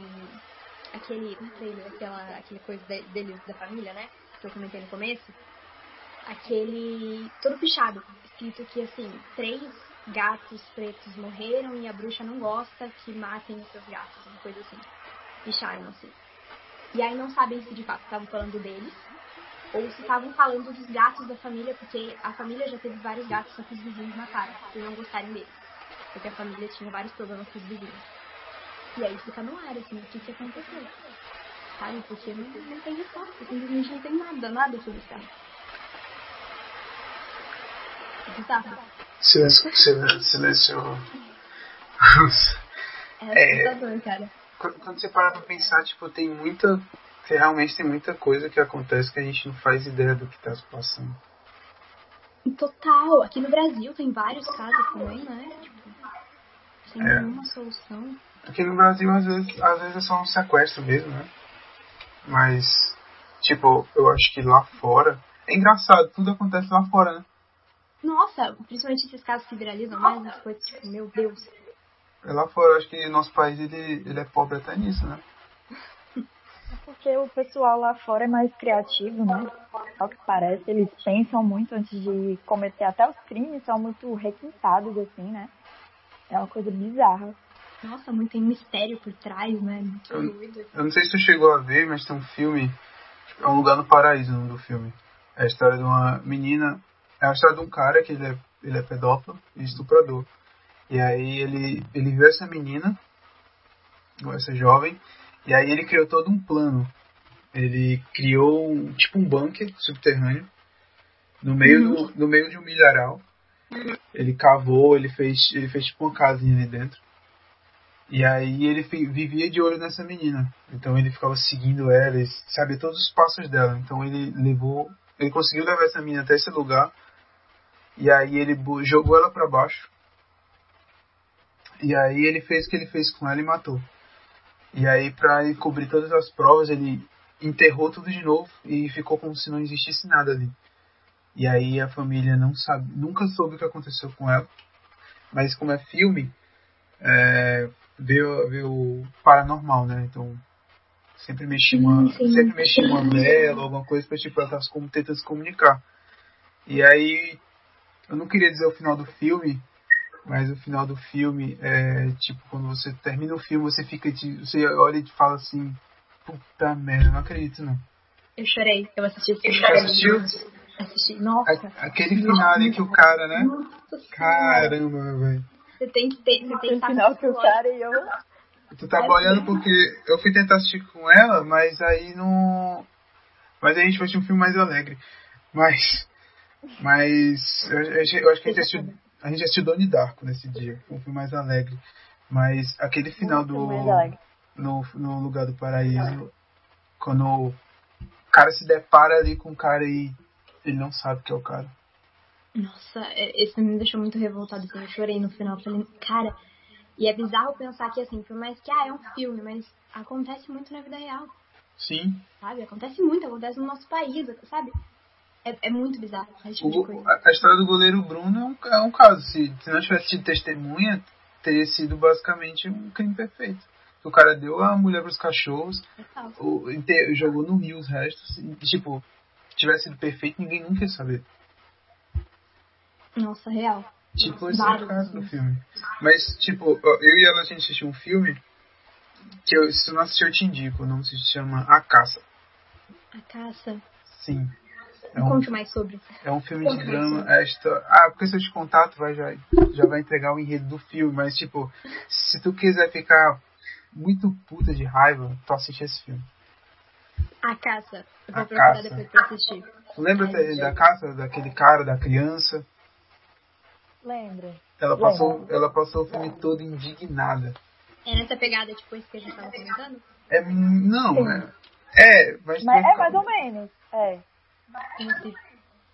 aquele. Não trailer, aquela, aquele coisa de, deles da família, né? Que eu comentei no começo aquele todo pichado, escrito que assim, três gatos pretos morreram e a bruxa não gosta que matem os seus gatos, uma coisa assim. Picharam assim. E aí não sabem se de fato estavam falando deles ou se estavam falando dos gatos da família, porque a família já teve vários gatos, só que os vizinhos mataram, por não gostarem deles. Porque a família tinha vários problemas com os vizinhos. E aí fica no ar, assim, o que, que aconteceu. Sabe? Porque não, não tem resposta, simplesmente não tem nada, nada sobre isso. Silêncio, silêncio, silêncio. É é, cara. Quando você para pra pensar, tipo, tem muita. Realmente tem muita coisa que acontece que a gente não faz ideia do que tá se passando. Total. Aqui no Brasil tem vários casos também, né? Tipo, sem é. nenhuma solução. Aqui no Brasil, às vezes, às vezes é só um sequestro mesmo, né? Mas, tipo, eu acho que lá fora. É engraçado, tudo acontece lá fora, né? Nossa, principalmente esses casos que viralizam mais, as coisas tipo, meu Deus. É lá fora, acho que nosso país ele, ele é pobre até nisso, né? É porque o pessoal lá fora é mais criativo, né? Ao que parece, eles pensam muito antes de cometer. Até os crimes são muito requintados, assim, né? É uma coisa bizarra. Nossa, muito tem mistério por trás, né? Muito eu, doido. Eu não sei se tu chegou a ver, mas tem um filme. É um lugar no paraíso, o nome do filme. É a história de uma menina é a história de um cara que ele é, ele é pedófilo e estuprador. E aí ele, ele viu essa menina, essa jovem, e aí ele criou todo um plano. Ele criou um, tipo um bunker subterrâneo no meio, uhum. do, no meio de um milharal. Ele cavou, ele fez, ele fez tipo uma casinha ali dentro. E aí ele vivia de olho nessa menina. Então ele ficava seguindo ela, ele sabia todos os passos dela. Então ele levou, ele conseguiu levar essa menina até esse lugar e aí ele jogou ela para baixo. E aí ele fez o que ele fez com ela e matou. E aí para cobrir todas as provas, ele enterrou tudo de novo e ficou como se não existisse nada ali. E aí a família não sabe, nunca soube o que aconteceu com ela. Mas como é filme, é, veio, veio paranormal, né? Então sempre mexi uma, sim, sim. sempre mexi uma vela, alguma coisa para tipo ela como tentando se comunicar. E aí eu não queria dizer o final do filme, mas o final do filme é tipo quando você termina o filme, você fica você olha e fala assim, puta merda, não acredito não. Eu chorei, eu assisti esse filme. assistiu? Assisti, nossa. A, aquele final ali que o cara, né? Nossa, Caramba, velho. Você tem que ter, você tem que final que o cara e eu. Tu tá olhando porque eu fui tentar assistir com ela, mas aí não. Mas aí a gente vai assistir um filme mais alegre. Mas mas eu, eu, acho que a gente, assistiu, a gente assistiu Donnie Darko nesse dia. Foi um filme mais alegre. Mas aquele final do. No, no lugar do paraíso, quando o cara se depara ali com o cara e ele não sabe que é o cara. Nossa, é, esse me deixou muito revoltado. Assim, eu chorei no final. Falei, cara. E é bizarro pensar que, assim, por mais que ah, é um filme, mas acontece muito na vida real. Sim. Sabe? Acontece muito, acontece no nosso país, sabe? É, é muito bizarro tipo O- a, história do goleiro Bruno é um, é um caso. Se, se não tivesse tido testemunha, teria sido basicamente um crime perfeito. O cara deu a mulher pros cachorros, Total. o, jogou no rio os restos. E, tipo, se tivesse sido perfeito, ninguém nunca ia saber. Nossa, real. Tipo, esse é o caso do filme. Mas, tipo, eu e ela a gente assistiu um filme que eu, se não assistir eu te indico. O nome se chama A Caça. A caça. Sim. É Me um, conte mais sobre. é um filme de drama. É ah, porque se eu te contar, tu vai já, já vai entregar o enredo do filme. Mas, tipo, se tu quiser ficar muito puta de raiva, tu assiste esse filme. A caça. Eu vou A procurar Caça. depois pra assistir. Tu lembra Ai, da, caça daquele cara, da criança? Lembra? Ela passou, ela passou o filme todo indignada. É nessa pegada, tipo, esse que a gente tava comentando? É, não, é, é, mas, Mas é mais ou menos. É.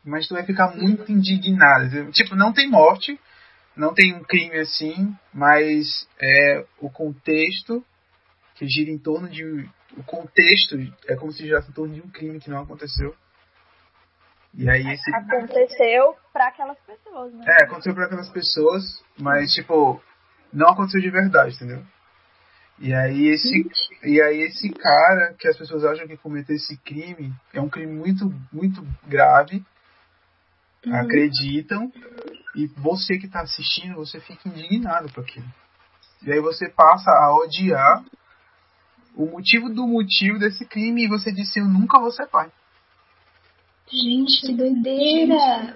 Mas tu vai ficar muito indignada. entendeu? Tipo, não tem morte, não tem um crime assim, mas é o contexto que gira em torno de. O contexto é como se girasse em torno de um crime que não aconteceu. E aí esse. Aconteceu pra aquelas pessoas, né? É, aconteceu para aquelas pessoas, mas tipo, não aconteceu de verdade, entendeu? E aí esse e aí esse cara que as pessoas acham que cometeu esse crime é um crime muito muito grave, Uhum. acreditam e você que tá assistindo, você fica indignado com aquilo. E aí você passa a odiar o motivo do motivo desse crime e você disse eu nunca vou ser pai. Gente, que doideira!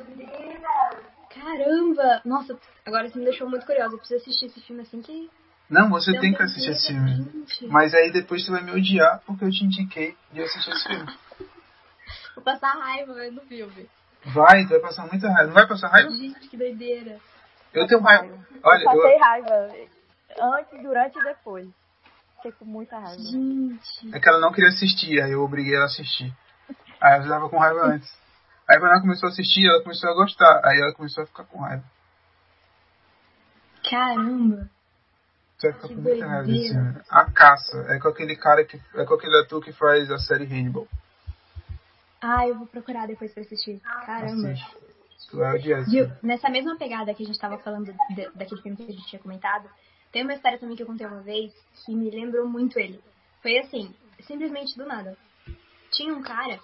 Caramba! Nossa, agora você me deixou muito curiosa. Eu preciso assistir esse filme assim que. Não, você Deu tem que assistir esse filme. gente. Mas aí depois você vai me odiar porque eu te indiquei de assistir esse filme. Vou passar raiva vendo o filme. Vai, tu vai passar muita raiva. Não vai passar raiva? Gente, que doideira. Eu tenho raiva. Olha, eu passei eu, raiva. Antes, durante e depois. Fiquei com muita raiva. Gente. é que ela não queria assistir, aí eu obriguei ela a assistir. Aí ela já tava com raiva antes. Aí quando ela começou a assistir, ela começou a gostar. Aí ela começou a ficar com raiva. Caramba. Você vai ficar Que com muita raiva desse filme. A Caça. É com aquele cara que. É com aquele ator que faz a série Hannibal. Ah, eu vou procurar depois pra assistir. Caramba. Assiste. Viu? Nessa mesma pegada que a gente tava falando de- daquele filme que a gente tinha comentado, tem uma história também que eu contei uma vez que me lembrou muito ele. Foi assim, simplesmente do nada. Tinha um cara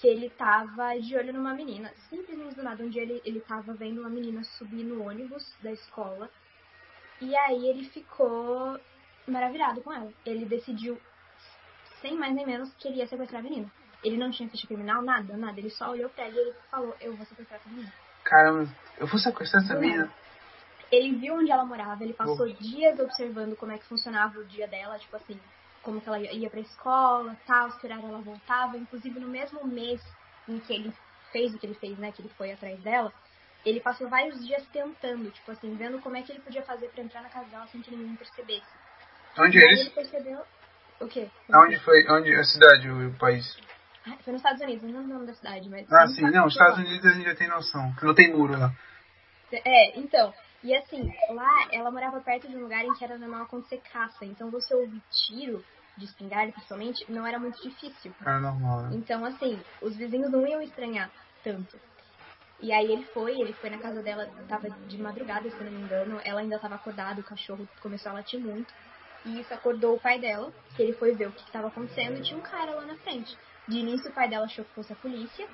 que ele tava de olho numa menina. Simplesmente do nada. Um dia ele, ele tava vendo uma menina subir no ônibus da escola. E aí ele ficou maravilhado com ela. Ele decidiu, sem mais nem menos, que ele ia sequestrar a menina. Ele não tinha ficha criminal, nada, nada. Ele só olhou pra ela e ele falou, eu vou sequestrar essa menina. Caramba, eu vou sequestrar essa menina. Ele viu onde ela morava, ele passou dias observando como é que funcionava o dia dela, tipo assim, como que ela ia ia pra escola, tal, que horário ela voltava. Inclusive, no mesmo mês em que ele fez o que ele fez, né, que ele foi atrás dela, ele passou vários dias tentando, tipo assim, vendo como é que ele podia fazer pra entrar na casa dela sem que ninguém percebesse. Onde é isso? ele percebeu... O quê? Aonde foi? Onde a cidade, o, país? Ah, Foi nos Estados Unidos, não lembro o nome da cidade, mas... Ah, sim, não, os Estados lá. Unidos a gente já tem noção. Que não tem muro lá. É, então. E assim, lá ela morava perto de um lugar em que era normal acontecer caça. Então você ouvir tiro de espingarda, principalmente, não era muito difícil. Era normal, né? Então, assim, os vizinhos não iam estranhar tanto. E aí ele foi, ele foi na casa dela, tava de madrugada, se eu não me engano, ela ainda tava acordada, o cachorro começou a latir muito. E isso acordou o pai dela, que ele foi ver o que estava acontecendo e tinha um cara lá na frente. De início o pai dela achou que fosse a polícia,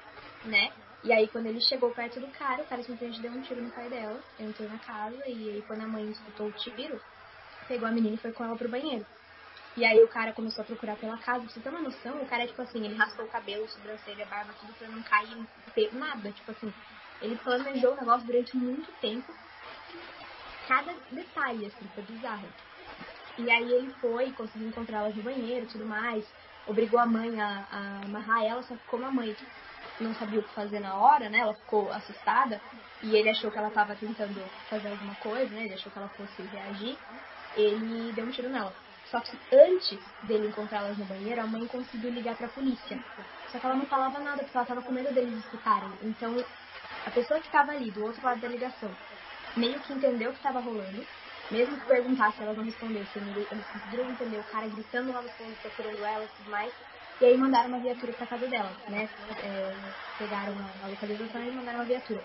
né? E aí quando ele chegou perto do cara, o cara simplesmente deu um tiro no pai dela, entrou na casa e aí quando a mãe escutou o tiro, pegou a menina e foi com ela pro banheiro. E aí o cara começou a procurar pela casa, pra você ter uma noção, o cara, tipo assim, ele raspou o cabelo, sobrancelha, barba, tudo pra não cair nada, tipo assim. Ele planejou o negócio durante muito tempo. Cada detalhe, assim, foi bizarro. E aí ele foi, conseguiu encontrá-la no banheiro e tudo mais. Obrigou a mãe a, a amarrar ela, só que como a mãe não sabia o que fazer na hora, né? Ela ficou assustada e ele achou que ela estava tentando fazer alguma coisa, né? Ele achou que ela fosse reagir. Ele deu um tiro nela. Só que antes dele encontrá-las no banheiro, a mãe conseguiu ligar pra polícia. Só que ela não falava nada, porque ela tava com medo deles escutarem. Então, a pessoa que tava ali, do outro lado da ligação, meio que entendeu o que estava rolando. Mesmo que perguntasse, elas não respondessem. Eles conseguiram entender o cara gritando lá no fundo, procurando ela e tudo mais. E aí mandaram uma viatura pra casa dela, né? É, pegaram a localização e mandaram uma viatura.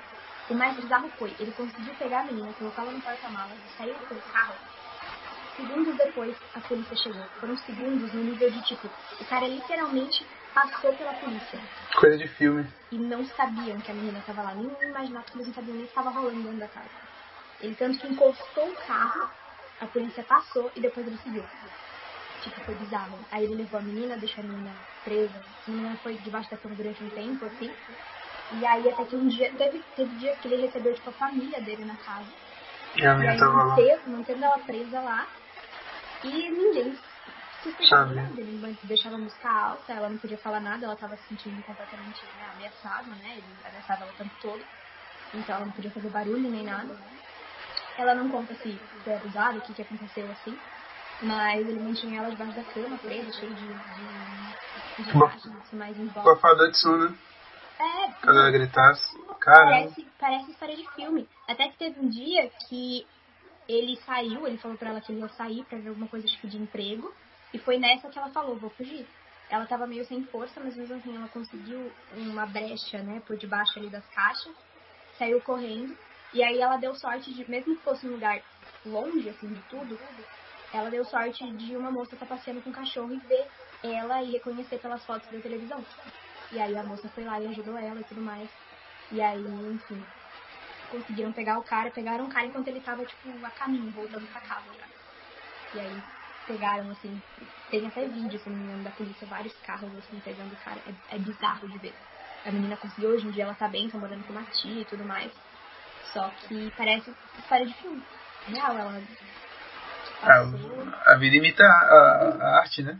O mais bizarro foi, ele conseguiu pegar a menina, colocá-la no porta-malas, saiu do carro. Segundos depois, a polícia chegou. Foram segundos no nível de tipo, o cara literalmente passou pela polícia. Coisa de filme. E não sabiam que a menina estava lá. Nem imaginavam que eles não sabiam nem que estava rolando dentro da casa. Ele tanto que encostou o carro, a polícia passou e depois ele seguiu. Tipo, foi bizarro. Aí ele levou a menina, deixou a menina presa. A menina foi debaixo da cama durante um tempo, assim. E aí até que um dia, teve, teve dias que ele recebeu, tipo, a família dele na casa. E a menina tava lá. mantendo ela presa lá. E ninguém Sabe. nada. Ele deixava a música alta, ela não podia falar nada, ela tava se sentindo completamente né, ameaçada, né? Ele ameaçava ela o tempo todo. Então ela não podia fazer barulho nem nada. Ela não conta se foi abusada, o que, que aconteceu assim. Mas ele mantinha ela debaixo da cama, presa, cheio de, de, de caixas mais em volta. de né? É, Quando ela gritasse. Caramba. Parece, parece história de filme. Até que teve um dia que ele saiu, ele falou pra ela que ele ia sair pra ver alguma coisa tipo de emprego. E foi nessa que ela falou, vou fugir. Ela tava meio sem força, mas mesmo assim ela conseguiu uma brecha, né, por debaixo ali das caixas. Saiu correndo. E aí ela deu sorte de, mesmo que fosse um lugar longe, assim, de tudo, ela deu sorte de uma moça estar passeando com um cachorro e ver ela e reconhecer pelas fotos da televisão. E aí a moça foi lá e ajudou ela e tudo mais. E aí, enfim, conseguiram pegar o cara, pegaram o cara enquanto ele tava, tipo, a caminho, voltando pra casa já. E aí pegaram, assim, tem até vídeo, se não me engano, da polícia, vários carros, assim, pegando o cara. É, é bizarro de ver. A menina conseguiu, hoje em dia ela tá bem, tá morando com uma tia e tudo mais. Só que parece história de filme. Real, ela passou. A, a vida imita a, a- a arte, né?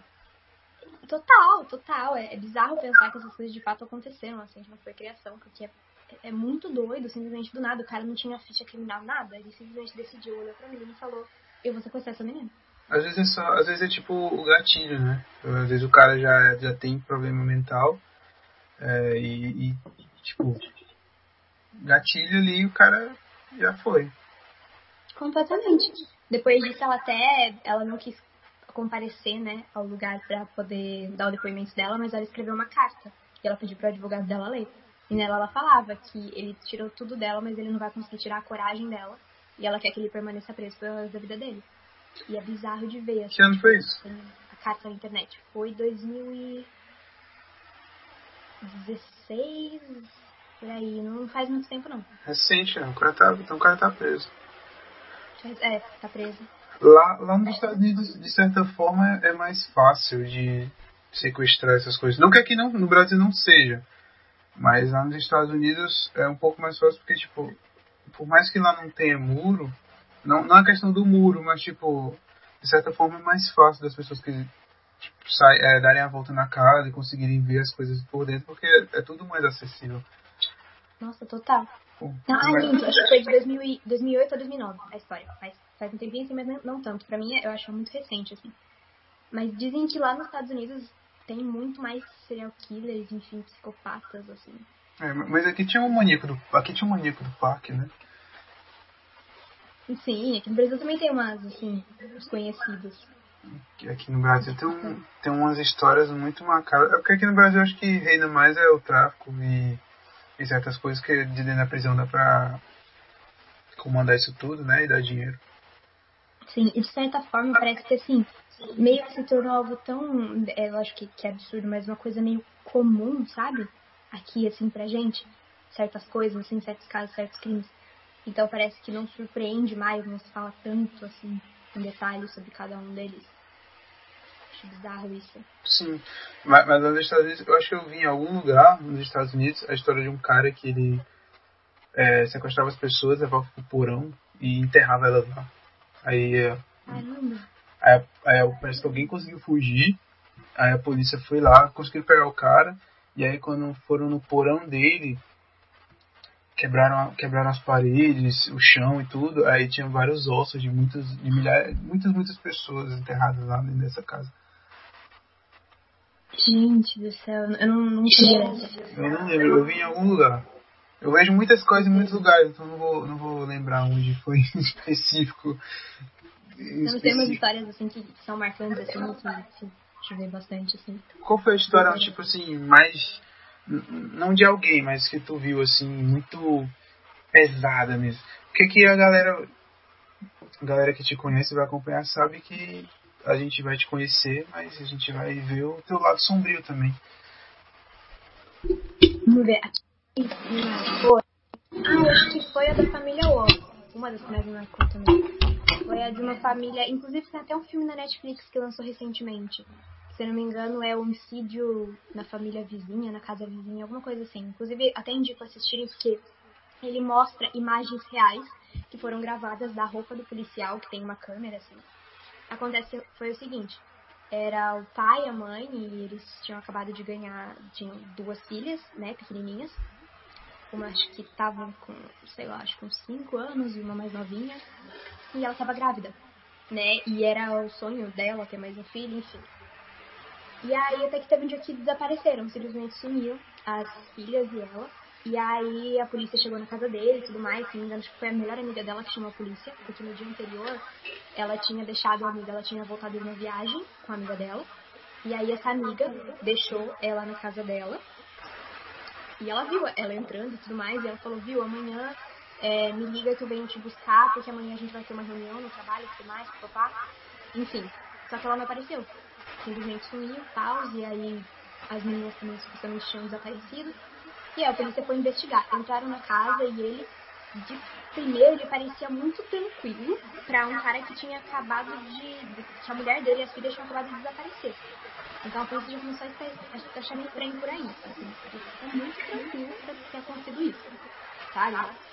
Total, total. É, é bizarro pensar que essas coisas de fato aconteceram, assim, que não foi criação, porque é, é muito doido, simplesmente do nada. O cara não tinha ficha criminal, nada. Ele simplesmente decidiu, olhou pra menina e falou: Eu vou sequestrar essa menina. Às vezes é só, às vezes é tipo o gatilho, né? Às vezes o cara já, já tem problema mental é, e, e, tipo, gatilho ali o cara já foi. Completamente. Depois disso, ela até ela não quis comparecer, né, ao lugar pra poder dar o depoimento dela, mas ela escreveu uma carta e ela pediu pro advogado dela ler. E nela ela falava que ele tirou tudo dela, mas ele não vai conseguir tirar a coragem dela. E ela quer que ele permaneça preso pelo resto da vida dele. E é bizarro de ver, assim, Que ano foi isso? tem a carta na internet. Foi 2016, por aí, não faz muito tempo não. Recente, né? O cara tá, então o cara tá preso. É, tá preso. Lá, lá nos Estados Unidos, de certa forma, é mais fácil de sequestrar essas coisas. Não que aqui não, no Brasil não seja. Mas lá nos Estados Unidos é um pouco mais fácil porque, tipo, por mais que lá não tenha muro, não, não é questão do muro, mas, tipo, de certa forma é mais fácil das pessoas que tipo, sai, é, darem a volta na casa e conseguirem ver as coisas por dentro, porque é, é tudo mais acessível. Nossa, total. Pô, Não, ah, mas- acho que foi de 2000 e- 2008 a 2009 a história. Faz, faz um tempinho assim, mas não, não tanto. Pra mim, eu acho muito recente, assim. Mas dizem que lá nos Estados Unidos tem muito mais serial killers, enfim, psicopatas, assim. é, mas aqui tinha um maníaco do, aqui tinha um maníaco do parque, né? Sim, aqui no Brasil também tem umas, assim, os conhecidos. que aqui no Brasil tem, um, tem umas histórias muito macabras. É porque aqui no Brasil acho que reina mais é o tráfico e, e certas coisas que de dentro da prisão dá pra comandar isso tudo, né? E dar dinheiro. Sim, e de certa forma parece que, assim, meio que se tornou algo tão, é, eu acho que, que é absurdo, mas uma coisa meio comum, sabe? Aqui, assim, pra gente. Certas coisas, assim, certos casos, certos crimes. Então parece que não surpreende mais, não se fala tanto, assim, em detalhes sobre cada um deles. Acho bizarro isso. Sim. Mas, mas nos Estados Unidos, eu acho que eu vi em algum lugar nos Estados Unidos a história de um cara que ele é, sequestrava as pessoas, levava pro porão e enterrava elas lá. Aí, é, Caramba. Aí, aí parece que alguém conseguiu fugir. Aí a polícia foi lá, conseguiu pegar o cara. E aí quando foram no porão dele, quebraram, quebraram as paredes, o chão e tudo. Aí tinha vários ossos de muitas, de milhares, muitas, muitas pessoas enterradas lá dentro dessa casa. Gente do céu, eu não, não. Eu não lembro, eu vi em algum lugar. Eu vejo muitas coisas em muitos lugares, então não vou, não vou lembrar onde foi em específico. Em Não tem umas histórias, assim, que são marcantes, assim, que, que de ver bastante, assim. Qual foi a história, tipo assim, mais. Não de alguém, mas que tu viu, assim, muito pesada mesmo? Porque que a galera. A galera que te conhece vai acompanhar sabe que a gente vai te conhecer, mas a gente vai ver o teu lado sombrio também. Vamos ver. Ah, acho que foi a da família Wall. Uma das que marcou também. Foi a de uma família. Inclusive, tem até um filme na Netflix que lançou recentemente. Se eu não me engano, é homicídio na família vizinha, na casa vizinha, alguma coisa assim. Inclusive, até indico assistirem porque ele mostra imagens reais que foram gravadas da roupa do policial, que tem uma câmera assim. Acontece, foi o seguinte: era o pai, a mãe, e eles tinham acabado de ganhar, tinham duas filhas, né, pequenininhas. Uma acho que estavam com, sei lá, acho que uns 5 anos e uma mais novinha. E ela estava grávida, né? E era o sonho dela ter mais um filho, enfim. E aí até que teve um dia que desapareceram, simplesmente sumiram as filhas e ela. E aí a polícia chegou na casa dele e tudo mais, se me engano, acho que foi a melhor amiga dela que chamou a polícia, porque no dia anterior ela tinha deixado a amiga, ela tinha voltado de uma viagem com a amiga dela. E aí essa amiga deixou ela na casa dela. E ela viu ela entrando e tudo mais, e ela falou, viu, amanhã é, me liga que eu venho te buscar, porque amanhã a gente vai ter uma reunião no trabalho e tudo mais, papá. Enfim, só que ela não apareceu. Simplesmente sumiu, tal, e aí as meninas também supostamente tinham desaparecido. E aí a polícia foi investigar. Entraram na casa e ele, de primeiro, ele parecia muito tranquilo para um cara que tinha acabado de. que a mulher dele e as filhas tinham acabado de desaparecer. Então a polícia já começou a estar achando estranho por aí. Assim, ele ficou muito tranquilo pra ter acontecido isso. Sabe?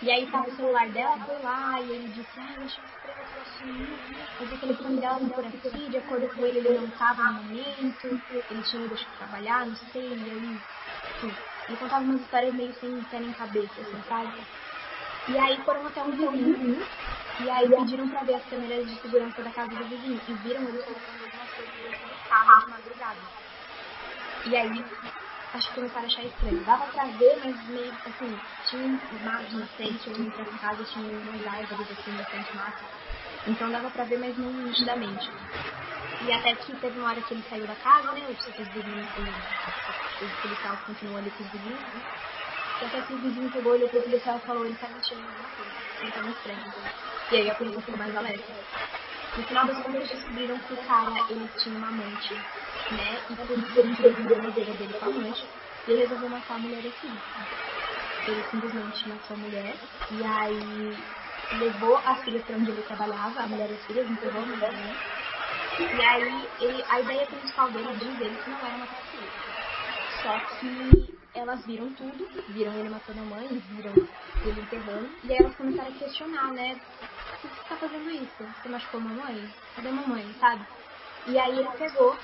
E aí tava o celular dela, foi lá, e ele disse, ah, eu achei estranho ela sumir, mas o telefone dela por aqui, de acordo com ele, ele não tava no momento, ele tinha ido trabalhar, não sei, e aí, ele contava umas histórias meio sem pé nem cabeça, assim, sabe? E aí foram até um vizinho, e aí pediram pra ver as câmeras de segurança da casa do vizinho, e viram ele colocando algumas coisas no carro de madrugada. E aí, acho que começaram a achar estranho. Dava pra ver, mas meio assim, tinha mato na frente, eu entrei pra casa, tinha umas árvores assim, bastante mato. Então dava pra ver, mas não nitidamente. E até que teve uma hora que ele saiu da casa, né? Os policial continuou ali com os vizinhos, né? Até que o vizinho pegou, olhou pro policial e falou, ele tá mentindo alguma coisa. Ele tá muito estranho. Então. E aí a polícia ficou mais alerta. No final das contas, descobriram que o cara, ele tinha uma amante, né? E por isso ele teve problema dele com a amante. E ele resolveu matar a mulher assim. Ele simplesmente matou a mulher. E aí levou as filhas pra onde ele trabalhava, a mulher e as filhas, enterrou a mulher, né? E aí ele, a ideia principal dele, diz ele, que não era matar as. Só que elas viram tudo, viram ele matando a mãe, viram ele enterrando, e aí elas começaram a questionar, né? Por que você tá fazendo isso? Você machucou a mamãe? Cadê a mamãe, sabe? E aí ele pegou,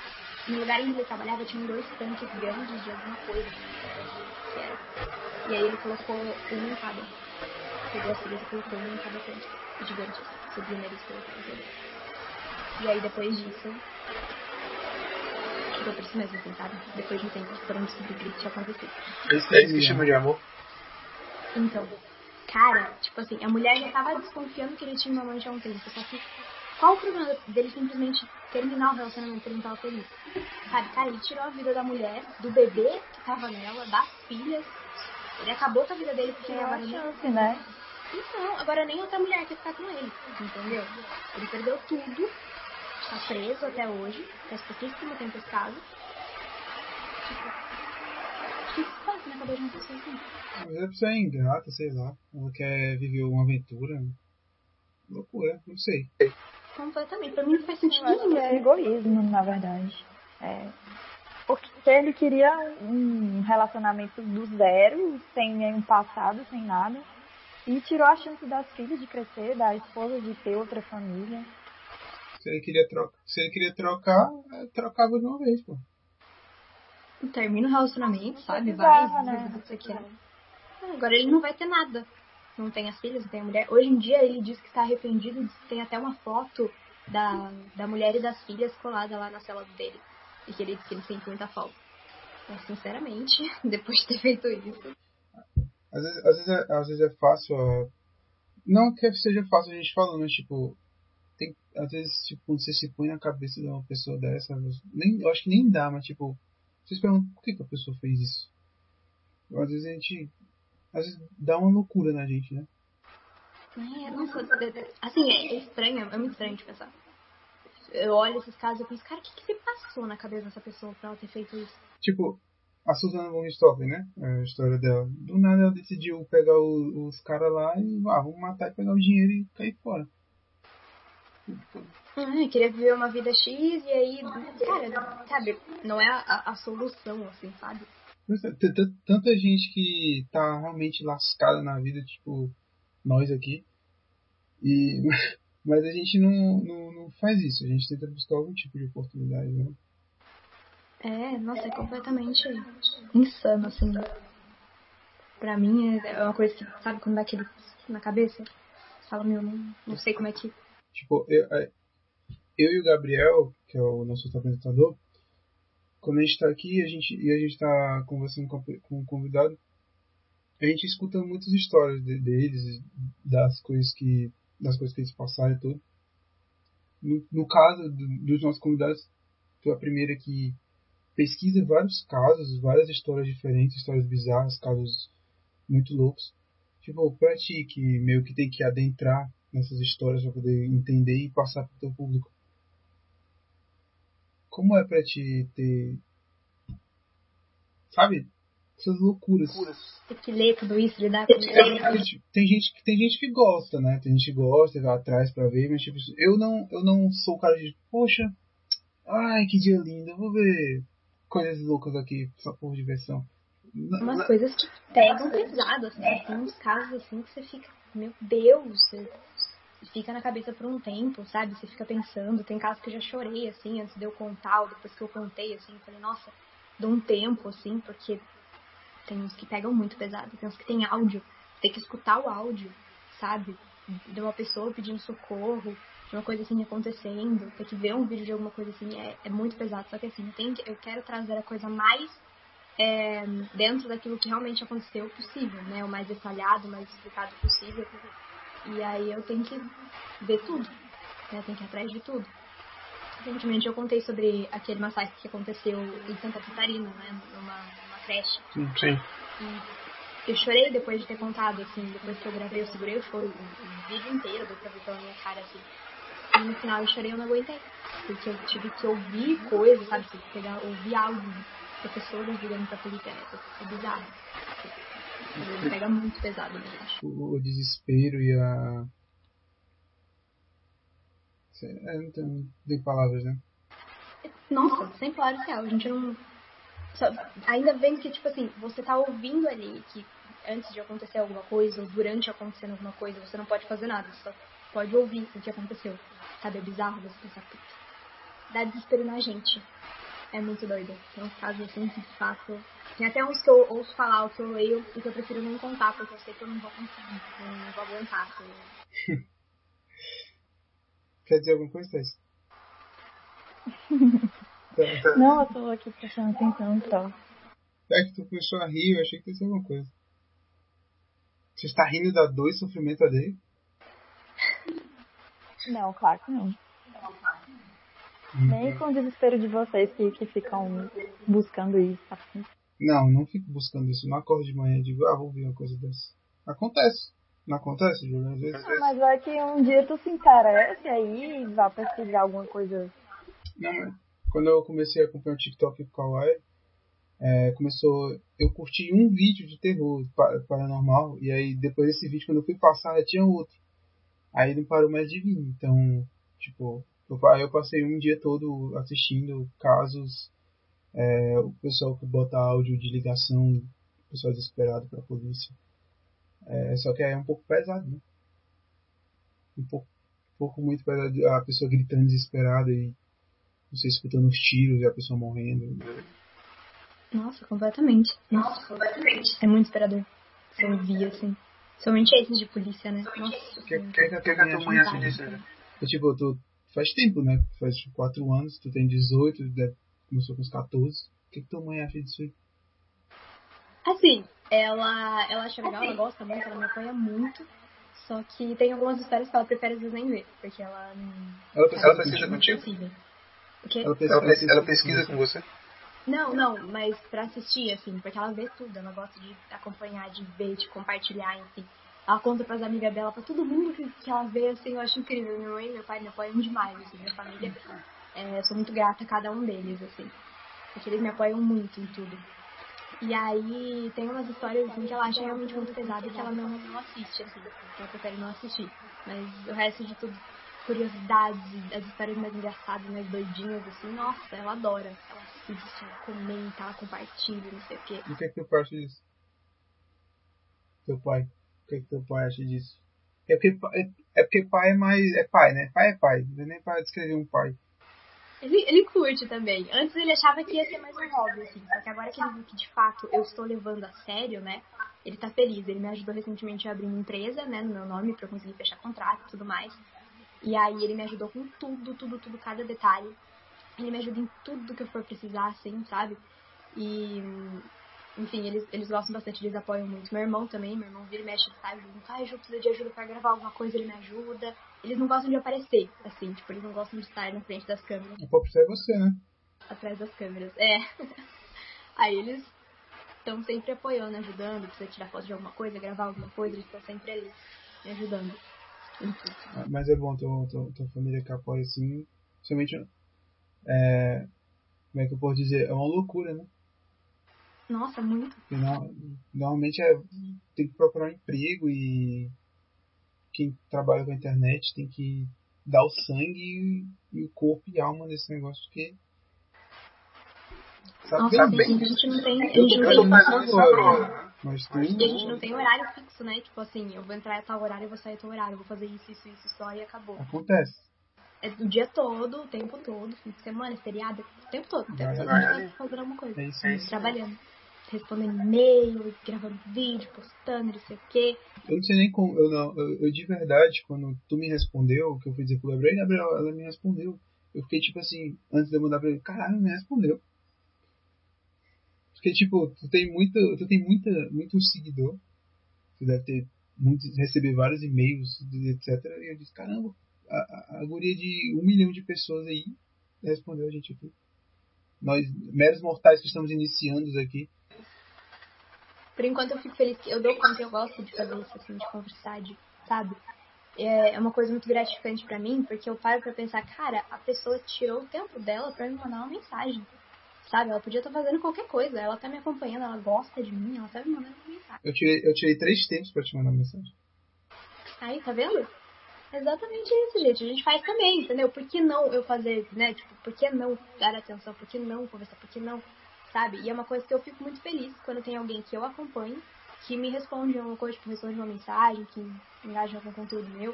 no lugar em que ele trabalhava tinha dois tanques grandes de alguma coisa, que era. E aí ele colocou um em cada. Pegou as filhas e colocou um em cada tanque. Gigante, subiu neles pelo E aí depois disso, ficou por isso mesmo, assim, sabe? Depois de um tempo foram descobrir o que tinha acontecido. Esse é isso que chama de amor? Então, cara, tipo assim, a mulher já tava desconfiando que ele tinha uma amante há um tempo, só que qual o problema dele simplesmente terminar o relacionamento ele não tava feliz? Sabe, cara, ele tirou a vida da mulher, do bebê que tava nela, das filhas. Ele acabou com a vida dele porque Tem agora chance, né? Então, agora nem outra mulher quer ficar com ele, entendeu? Ele perdeu tudo, está preso até hoje, faz pouquíssimo tempo esse caso. Tipo, o que se passa na cabeça de uma pessoa assim? Mas a pessoa é ingrata, sei lá. Ela quer viver uma aventura. Loucura, não sei. Completamente. Pra mim não faz sentido nenhum. é egoísmo, na verdade. É. Porque ele queria um relacionamento do zero, sem nenhum passado, sem nada. E tirou a chance das filhas de crescer, da esposa de ter outra família. Se ele queria, troca... Se ele queria trocar, é, trocava de uma vez, pô. Termina o relacionamento, sabe? Precisava, Vai, né? Agora ele não vai ter nada. Não tem as filhas, não tem a mulher. Hoje em dia ele diz que está arrependido, tem até uma foto da, da mulher e das filhas colada lá na cela dele. E que ele diz que ele sente muita falta. Mas sinceramente, depois de ter feito isso. Às vezes, às vezes, é, às vezes é fácil. ó, Não que seja fácil a gente falando, mas tipo. Tem, às vezes, tipo, quando você se põe na cabeça de uma pessoa dessa, nem, eu acho que nem dá, mas tipo, vocês perguntam por que, que a pessoa fez isso. Às vezes a gente. Às vezes dá uma loucura na gente, né? É, nossa, assim, é estranho, é muito estranho de pensar. Eu olho esses casos e penso, cara, o que, que se passou na cabeça dessa pessoa pra ela ter feito isso? Tipo, a Susana von Richthofen, né? A história dela. Do nada ela decidiu pegar o, os caras lá e, ah, vamos matar e pegar o dinheiro e cair fora. Ah, queria viver uma vida X e aí, cara, sabe, não é a, a solução, assim, sabe? Tanta gente que tá realmente lascada na vida, tipo, nós aqui. E, mas a gente não, não, não faz isso, a gente tenta buscar algum tipo de oportunidade, né? É, nossa, é completamente insano, assim. Pra mim é uma coisa que, sabe, quando dá aquele na cabeça, fala, meu, não, não sei como é que. Tipo, eu, é, eu e o Gabriel, que é o nosso apresentador, quando a gente tá aqui a gente, e a gente tá conversando com, com o convidado, a gente escuta muitas histórias de, deles, das coisas que das coisas que eles passaram e tudo. No, no caso do, dos nossos convidados, foi a primeira que pesquisa vários casos, várias histórias diferentes, histórias bizarras, casos muito loucos. Tipo, pra ti que meio que tem que adentrar nessas histórias para poder entender e passar pro teu público. Como é pra ti ter. Sabe? Essas loucuras. Tem que ler tudo isso, lidar com isso. Tem gente, tem gente que gosta, né? Tem gente que gosta, vai atrás pra ver, mas tipo, eu não, eu não sou o cara de, poxa, ai que dia lindo, eu vou ver coisas loucas aqui, só por diversão. Umas coisas que pegam pesado, assim. Tem uns casos assim que você fica, meu Deus, fica na cabeça por um tempo, sabe? Você fica pensando. Tem casos que eu já chorei, assim, antes de eu contar, ou depois que eu contei, assim, falei, nossa, dá um tempo, assim, porque tem uns que pegam muito pesado, tem uns que tem áudio, tem que escutar o áudio, sabe? De uma pessoa pedindo socorro, de uma coisa assim acontecendo, ter que ver um vídeo de alguma coisa assim é, é muito pesado. Só que assim, tem eu quero trazer a coisa mais é, dentro daquilo que realmente aconteceu possível, né? O mais detalhado, o mais explicado possível. E aí eu tenho que ver tudo, né? Tem que ir atrás de tudo. Recentemente eu contei sobre aquele massacre que aconteceu em Santa Catarina, né? Numa, numa creche. Sim, sim. E eu chorei depois de ter contado, assim, depois que eu gravei, eu segurei o choro o, vídeo inteiro, deu pra ver pela minha cara, assim. E no final eu chorei eu não aguentei. Porque eu tive que ouvir coisas, sabe? Tive que pegar, ouvir da pessoa ligando pra polícia. É bizarro. Ele pega muito pesado, né? O, o desespero e a. É, não tem, tem palavras, né? Nossa, sem palavras real. A gente não. Só, ainda bem que, tipo assim, você tá ouvindo ali que antes de acontecer alguma coisa, ou durante acontecendo alguma coisa, você não pode fazer nada. Você só pode ouvir o que aconteceu. Sabe, é bizarro você pensar, putz, dá desespero na gente. É muito doido. Tem uns casos assim que de fato. Tem até uns que eu ouço falar, o que eu leio e que eu prefiro não contar, porque eu sei que eu não vou conseguir, não vou aguentar. Assim. Quer dizer alguma coisa, Thais? Não, eu tô aqui prestando atenção só. É que tu começou a rir, eu achei que ia ser alguma coisa. Você está rindo da dor e sofrimento dele? Não, claro que não. Nem com o desespero de vocês que, que ficam buscando isso. Assim. Não, não fico buscando isso. Não acordo de manhã e digo, ah, vou ver uma coisa dessa. Acontece. Não acontece, Júlio? Às vezes. Não, mas vai que um dia tu se interessa aí e vá pesquisar alguma coisa. Não, mas quando eu comecei a acompanhar o TikTok com Kawaii, é, começou. Eu curti um vídeo de terror paranormal, e aí depois desse vídeo, quando eu fui passar, tinha outro. Aí não parou mais de vir. Então, tipo, eu, eu passei um dia todo assistindo casos, é, o pessoal que bota áudio de ligação, o pessoal desesperado pra polícia. É, só que é um pouco pesado, né? Um pouco, um pouco muito pesado, a pessoa gritando desesperada e você escutando os tiros e a pessoa morrendo. Nossa, completamente. Nossa, completamente. É muito desesperador. Você ouvir, assim. Somente esses de polícia, né? Nossa. O que, que, que, que a tua mãe acha disso? Tipo, tu faz tempo, né? Faz 4 anos, tu tem 18, deve, começou com uns 14. O que, que tua mãe acha disso aí? Assim, ela, ela acha legal, ela gosta muito, ela me apoia muito. Só que tem algumas histórias que ela prefere às vezes nem ver, porque ela não. Ela sabe, pesquisa, não contigo? Ela pesquisa, ela pesquisa, ela pesquisa com você? Não, não, mas pra assistir, assim, porque ela vê tudo, ela gosta de acompanhar, de ver, de compartilhar, enfim. Ela conta pras amigas dela, pra todo mundo que, que ela vê, assim, eu acho incrível. Minha mãe e meu pai me apoiam demais, assim, minha família. É, sou muito grata a cada um deles, assim. Porque eles me apoiam muito em tudo. E aí tem umas histórias assim que ela acha realmente muito pesada e que ela não, não assiste, assim, que ela prefere não assistir. Mas o resto de tudo, curiosidades, as histórias mais engraçadas, mais doidinhas, assim, nossa, ela adora. Ela assiste, ela comenta, ela compartilha, não sei o quê. E o que, é que teu pai acha disso? Teu pai. O que, é que teu pai acha disso? É porque, é, é porque pai é mais. É pai, né? Pai é pai. Não é nem pra descrever um pai. Ele, ele curte também. Antes ele achava que ia ser mais um hobby, assim. Só que agora que ele viu que de fato eu estou levando a sério, né? Ele tá feliz. Ele me ajudou recentemente a abrir uma empresa, né? No meu nome, pra eu conseguir fechar contrato e tudo mais. E aí ele me ajudou com tudo, tudo, tudo, cada detalhe. Ele me ajuda em tudo que eu for precisar, assim, sabe? E, enfim, eles, eles gostam bastante, eles apoiam muito. Meu irmão também, meu irmão vira e mexe, tá junto. Ai, Ju, precisa de ajuda pra gravar alguma coisa, ele me ajuda. Eles não gostam de aparecer, assim, tipo, eles não gostam de estar na frente das câmeras. O pop é você, né? Atrás das câmeras, é. Aí eles estão sempre apoiando, ajudando, precisa tirar foto de alguma coisa, gravar alguma coisa, eles estão sempre ali, me ajudando. Ah, Mas é bom ter tua, tua família que apoia assim. Principalmente. É, como é que eu posso dizer? É uma loucura, né? Nossa, muito. Porque normalmente é, tem que procurar um emprego e quem trabalha com a internet tem que dar o sangue e o corpo e alma nesse negócio, porque. Sabe, Nossa, sabe sim, a gente não tem, a gente não tem isso agora. Mas tu. E a gente não tem horário fixo, né? Tipo assim, eu vou entrar a tal horário, eu vou sair a tal horário, eu vou fazer isso, isso, isso só e acabou. Acontece. É o dia todo, o tempo todo, fim de semana, feriado, o tempo todo. O tempo todo a Verdade. gente tá fazendo alguma coisa. É isso aí. Trabalhando. Respondendo e-mail, gravando vídeo, postando, não sei o quê. Eu não sei nem como. Eu, não, eu, eu de verdade, quando tu me respondeu, que eu fui dizer pro Gabriel, Gabriel, ela me respondeu. Eu fiquei tipo assim, antes de eu mandar pra ele, caralho, me respondeu. Porque, tipo, tu tem muito, tu tem muita, muito seguidor. Tu deve ter muito, receber vários e-mails, etc. E eu disse, caramba, a, a, a guria de um milhão de pessoas aí respondeu a gente aqui. Nós, meros mortais que estamos iniciando aqui. Por enquanto eu fico feliz que eu dou conta, eu gosto de fazer isso, assim, de conversar, de, sabe? É é uma coisa muito gratificante pra mim, porque eu paro pra pensar, cara, a pessoa tirou o tempo dela pra me mandar uma mensagem. Sabe? Ela podia estar fazendo qualquer coisa, ela tá me acompanhando, ela gosta de mim, ela tá me mandando uma mensagem. Eu tirei, eu tirei três tempos pra te mandar mensagem. Aí, tá vendo? Exatamente isso, gente. A gente faz também, entendeu? Por que não eu fazer, né? Tipo, por que não dar atenção? Por que não conversar? Por que não? Sabe? E é uma coisa que eu fico muito feliz quando tem alguém que eu acompanho, que me responde uma coisa, tipo, responde uma mensagem, que engaja com conteúdo meu.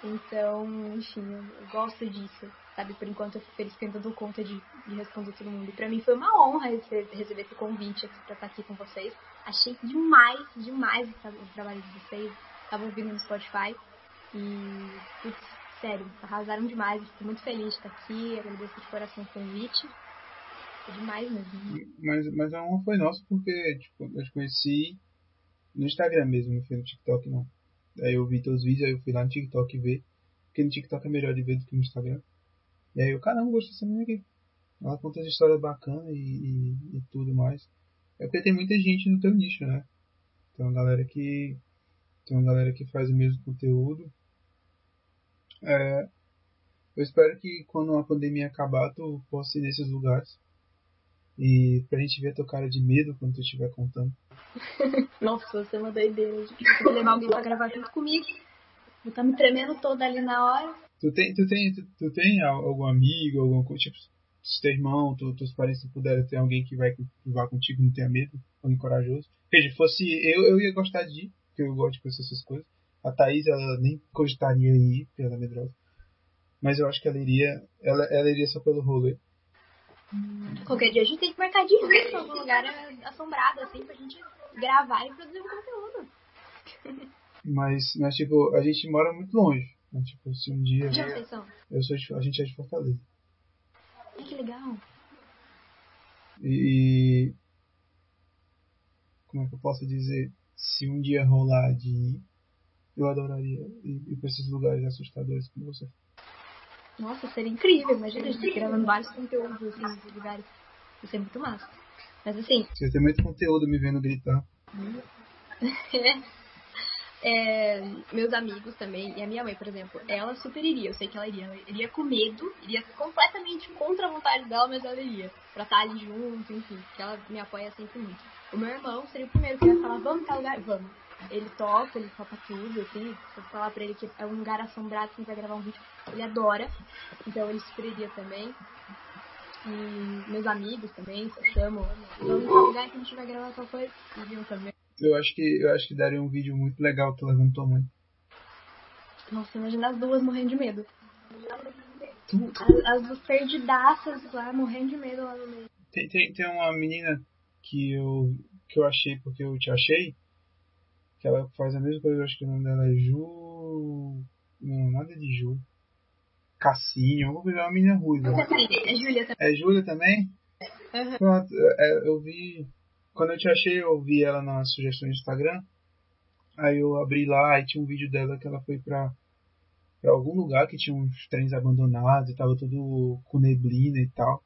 Então, enfim, eu, gosto disso, sabe? Por enquanto eu fico feliz que eu dou conta de, de responder todo mundo. E pra mim foi uma honra receber, esse convite aqui pra estar aqui com vocês. Achei demais, demais o, tra- o trabalho de vocês. Tava ouvindo no Spotify. E, putz, sério, arrasaram demais. Fico muito feliz de estar aqui. Agradeço de coração o convite. É demais mesmo. Mas, mas a honra foi nossa porque tipo, eu te conheci no Instagram mesmo, não foi no TikTok não. Aí eu vi teus vídeos, aí eu fui lá no TikTok ver. Porque no TikTok é melhor de ver do que no Instagram. E aí eu, caramba, gostei dessa menina aqui. Ela conta as histórias bacanas e, e, e tudo mais. É porque tem muita gente no teu nicho, né? Tem uma galera que. Tem uma galera que faz o mesmo conteúdo. É, eu espero que quando a pandemia acabar, tu possa ir nesses lugares. E pra gente ver a tua cara de medo quando tu estiver contando. Nossa, você é uma doideira. Eu vou levar alguém pra gravar junto comigo. Vou estar me tremendo toda ali na hora. Tu tem, tu tem, tu, tu tem al- algum amigo, algum tipo, se teu irmão, tu, teus parentes puderem ter alguém que vai que vá contigo, não tenha medo, alguém corajoso. Se fosse eu, eu ia gostar de ir, porque eu gosto de conhecer essas coisas. A Thaís, ela nem cogitaria ir, porque ela é medrosa. Mas eu acho que ela iria, ela, ela iria só pelo rolê. Qualquer dia a gente tem que marcar de ir pra algum lugar assombrado, assim, pra gente gravar e produzir um conteúdo. Mas, mas tipo, a gente mora muito longe. Então, tipo, se um dia. Já vocês são. Eu sou de, a gente é de Fortaleza. Ai, que legal. E. Como é que eu posso dizer? Se um dia rolar de ir, Eu adoraria ir, ir pra esses lugares assustadores como você. Nossa, seria incrível. Imagina a gente gravando vários conteúdos assim, nesses lugares. Isso é muito massa. Mas assim. Você tem muito conteúdo me vendo gritar. é, meus amigos também, e a minha mãe, por exemplo, ela super iria, eu sei que ela iria, ela iria com medo, iria completamente contra a vontade dela, mas ela iria, pra estar ali junto, enfim, porque ela me apoia sempre muito. O meu irmão seria o primeiro que ia falar, vamos pra lugar, vamos. Ele toca, ele topa tudo, assim, se eu falar pra ele que é um lugar assombrado que a gente vai gravar um vídeo, ele adora, então ele super iria também. E meus amigos também, se chamam, vamos pra lugar que a gente vai gravar tal coisa, iriam também. Eu acho que eu acho que daria um vídeo muito legal tu levando tua mãe. Nossa, imagina as duas morrendo de medo. As, as duas perdidaças lá, morrendo de medo lá no meio. Tem, tem, tem uma menina que eu, que eu achei porque eu te achei, que ela faz a mesma coisa, eu acho que o nome dela é Ju. Não, nada de Ju. Cassinho, alguma coisa, é uma menina ruiva. É Júlia também. É Júlia também? Uhum. Pronto, é, eu vi. Quando eu te achei, eu vi ela nas sugestões do Instagram. Aí eu abri lá e tinha um vídeo dela que ela foi pra, pra algum lugar que tinha uns trens abandonados e tava tudo com neblina e tal.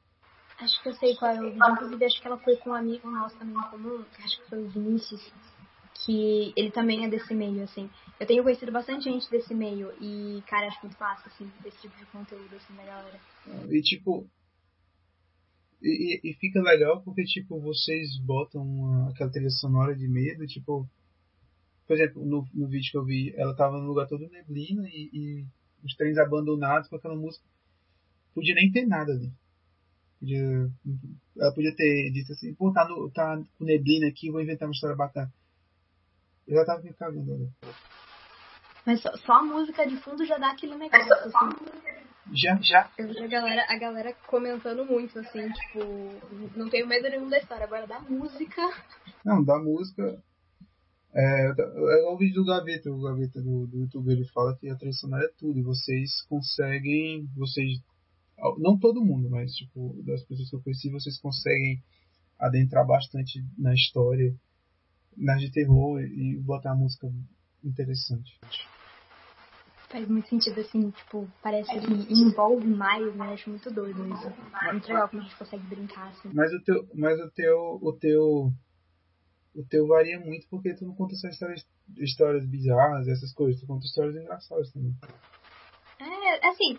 Acho que eu sei qual é o vídeo. Inclusive, acho que ela foi com um amigo nosso também em comum, acho que foi o Vinícius, que ele também é desse meio, assim. Eu tenho conhecido bastante gente desse meio e, cara, acho muito fácil, assim, desse tipo de conteúdo, assim, da galera. E tipo. E- e fica legal porque, tipo, vocês botam uma- aquela trilha sonora de medo, tipo. Por exemplo, no, no vídeo que eu vi, ela tava num lugar todo neblina e, e os trens abandonados com aquela música. Podia nem ter nada ali. Podia, ela podia ter dito assim, pô, tá, no, tá com neblina aqui, vou inventar uma história bacana. Eu já tava me cagando ali. Mas só, só a música de fundo já dá aquele negócio, assim. Já, já. Eu vi a galera, a galera comentando muito, assim, tipo, não tenho medo nenhum da história, agora da música. Não, da música. É, é o vídeo do Gaveta, o Gaveta do, do YouTube, ele fala que a trilha sonora é tudo, e vocês conseguem, vocês, não todo mundo, mas tipo, das pessoas que eu conheci, vocês conseguem adentrar bastante na história, nas de terror, e, e botar a música interessante. Faz muito sentido, assim, tipo, parece que envolve mais, né? Acho muito doido isso. É muito legal como a gente consegue brincar, assim. Mas o teu, mas o teu, o teu, o teu varia muito porque tu não conta só histórias, histórias bizarras, essas coisas, tu conta histórias engraçadas também. É, assim,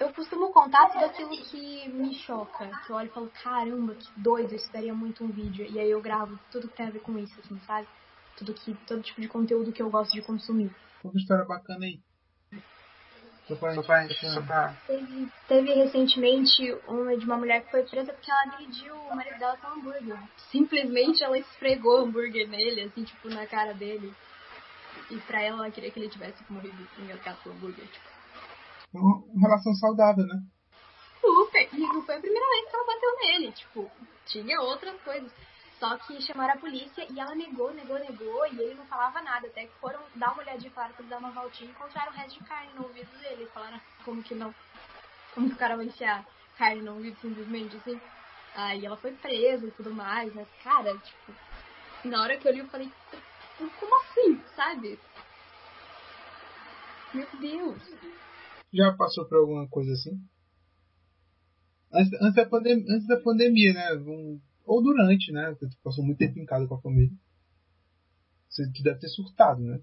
eu costumo contar tudo aquilo que me choca. Que eu olho e falo, caramba, que doido, isso daria muito um vídeo. E aí eu gravo tudo que tem a ver com isso, assim, sabe? Tudo que, todo tipo de conteúdo que eu gosto de consumir. Uma história bacana aí. Só pra, só pra, só pra... Teve, teve recentemente uma de uma mulher que foi presa porque ela agrediu o marido dela com hambúrguer. Simplesmente ela esfregou hambúrguer nele, assim, tipo, na cara dele. E pra ela, ela queria que ele tivesse morrido engasgado pelo hambúrguer, tipo. Uma, relação saudável, né? Super! E não foi a primeira vez que ela bateu nele, tipo, tinha outras coisas. Só que chamaram a polícia e ela negou, negou, negou, e ele não falava nada. Até que foram dar uma olhadinha, claro, pra ele dar uma voltinha e encontraram o resto de carne no ouvido dele. Falaram como que não. Como que o cara vai enfiar carne no ouvido simplesmente assim. Aí ela foi presa e tudo mais, mas, cara, tipo, na hora que eu li eu falei, como assim, sabe? Meu Deus! Já passou por alguma coisa assim? Antes, antes, da, pandem antes da pandemia, né? Um, ou durante, né? Tu passou muito tempo em casa com a família. Você, tu deve ter surtado, né?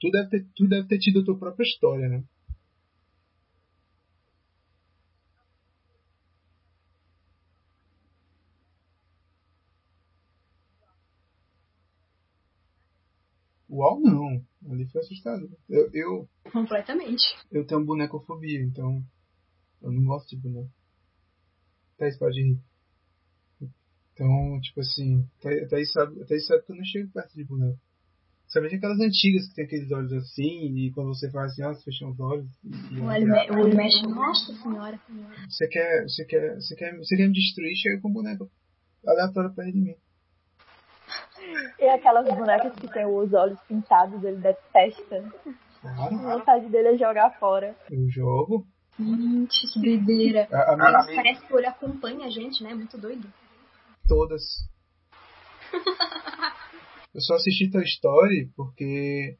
Tu deve ter, tu deve ter tido a tua própria história, né? Uau, não. Ali foi assustador. Eu, eu, Completamente. eu tenho bonecofobia, então eu não gosto de boneco. Thaís pode rir. Então, tipo assim, Thaís sabe, Thaís sabe que eu não chego perto de boneco. Somente aquelas antigas que tem aqueles olhos assim, e quando você faz assim, ó, você fecha os olhos. O olho, me- o olho mexe. Nossa senhora. você quer, você quer, você quer, você quer me destruir, chega com um boneco aleatório perto de mim. E aquelas bonecas que tem os olhos pintados, ele detesta. Claro, A vontade dele é jogar fora. eu jogo. Gente, que doideira. A, a minha, parece que o olho acompanha a gente, né? Muito doido. todas. Eu só assisti Toy Story porque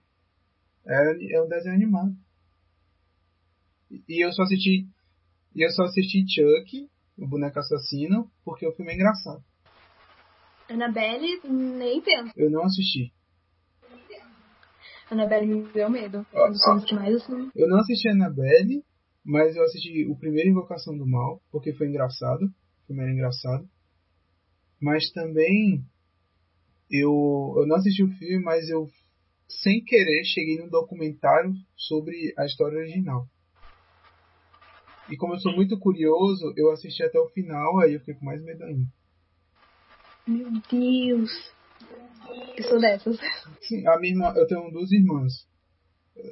É, é um desenho animado. E eu só assisti. E eu só assisti Chuck, o boneco assassino, porque o filme é engraçado. Annabelle, nem penso. Eu não assisti. Annabelle me deu medo. Um dos filmes que mais assim. Eu não assisti Annabelle, mas eu assisti o primeiro Invocação do Mal, porque foi engraçado. O filme era engraçado. Mas também eu, eu não assisti o filme, mas eu sem querer cheguei num documentário sobre a história original. E como eu sou muito curioso, eu assisti até o final, aí eu fiquei com mais medo ainda. Meu Deus! Eu sou dessas. Sim, a minha irmã, eu tenho duas irmãs.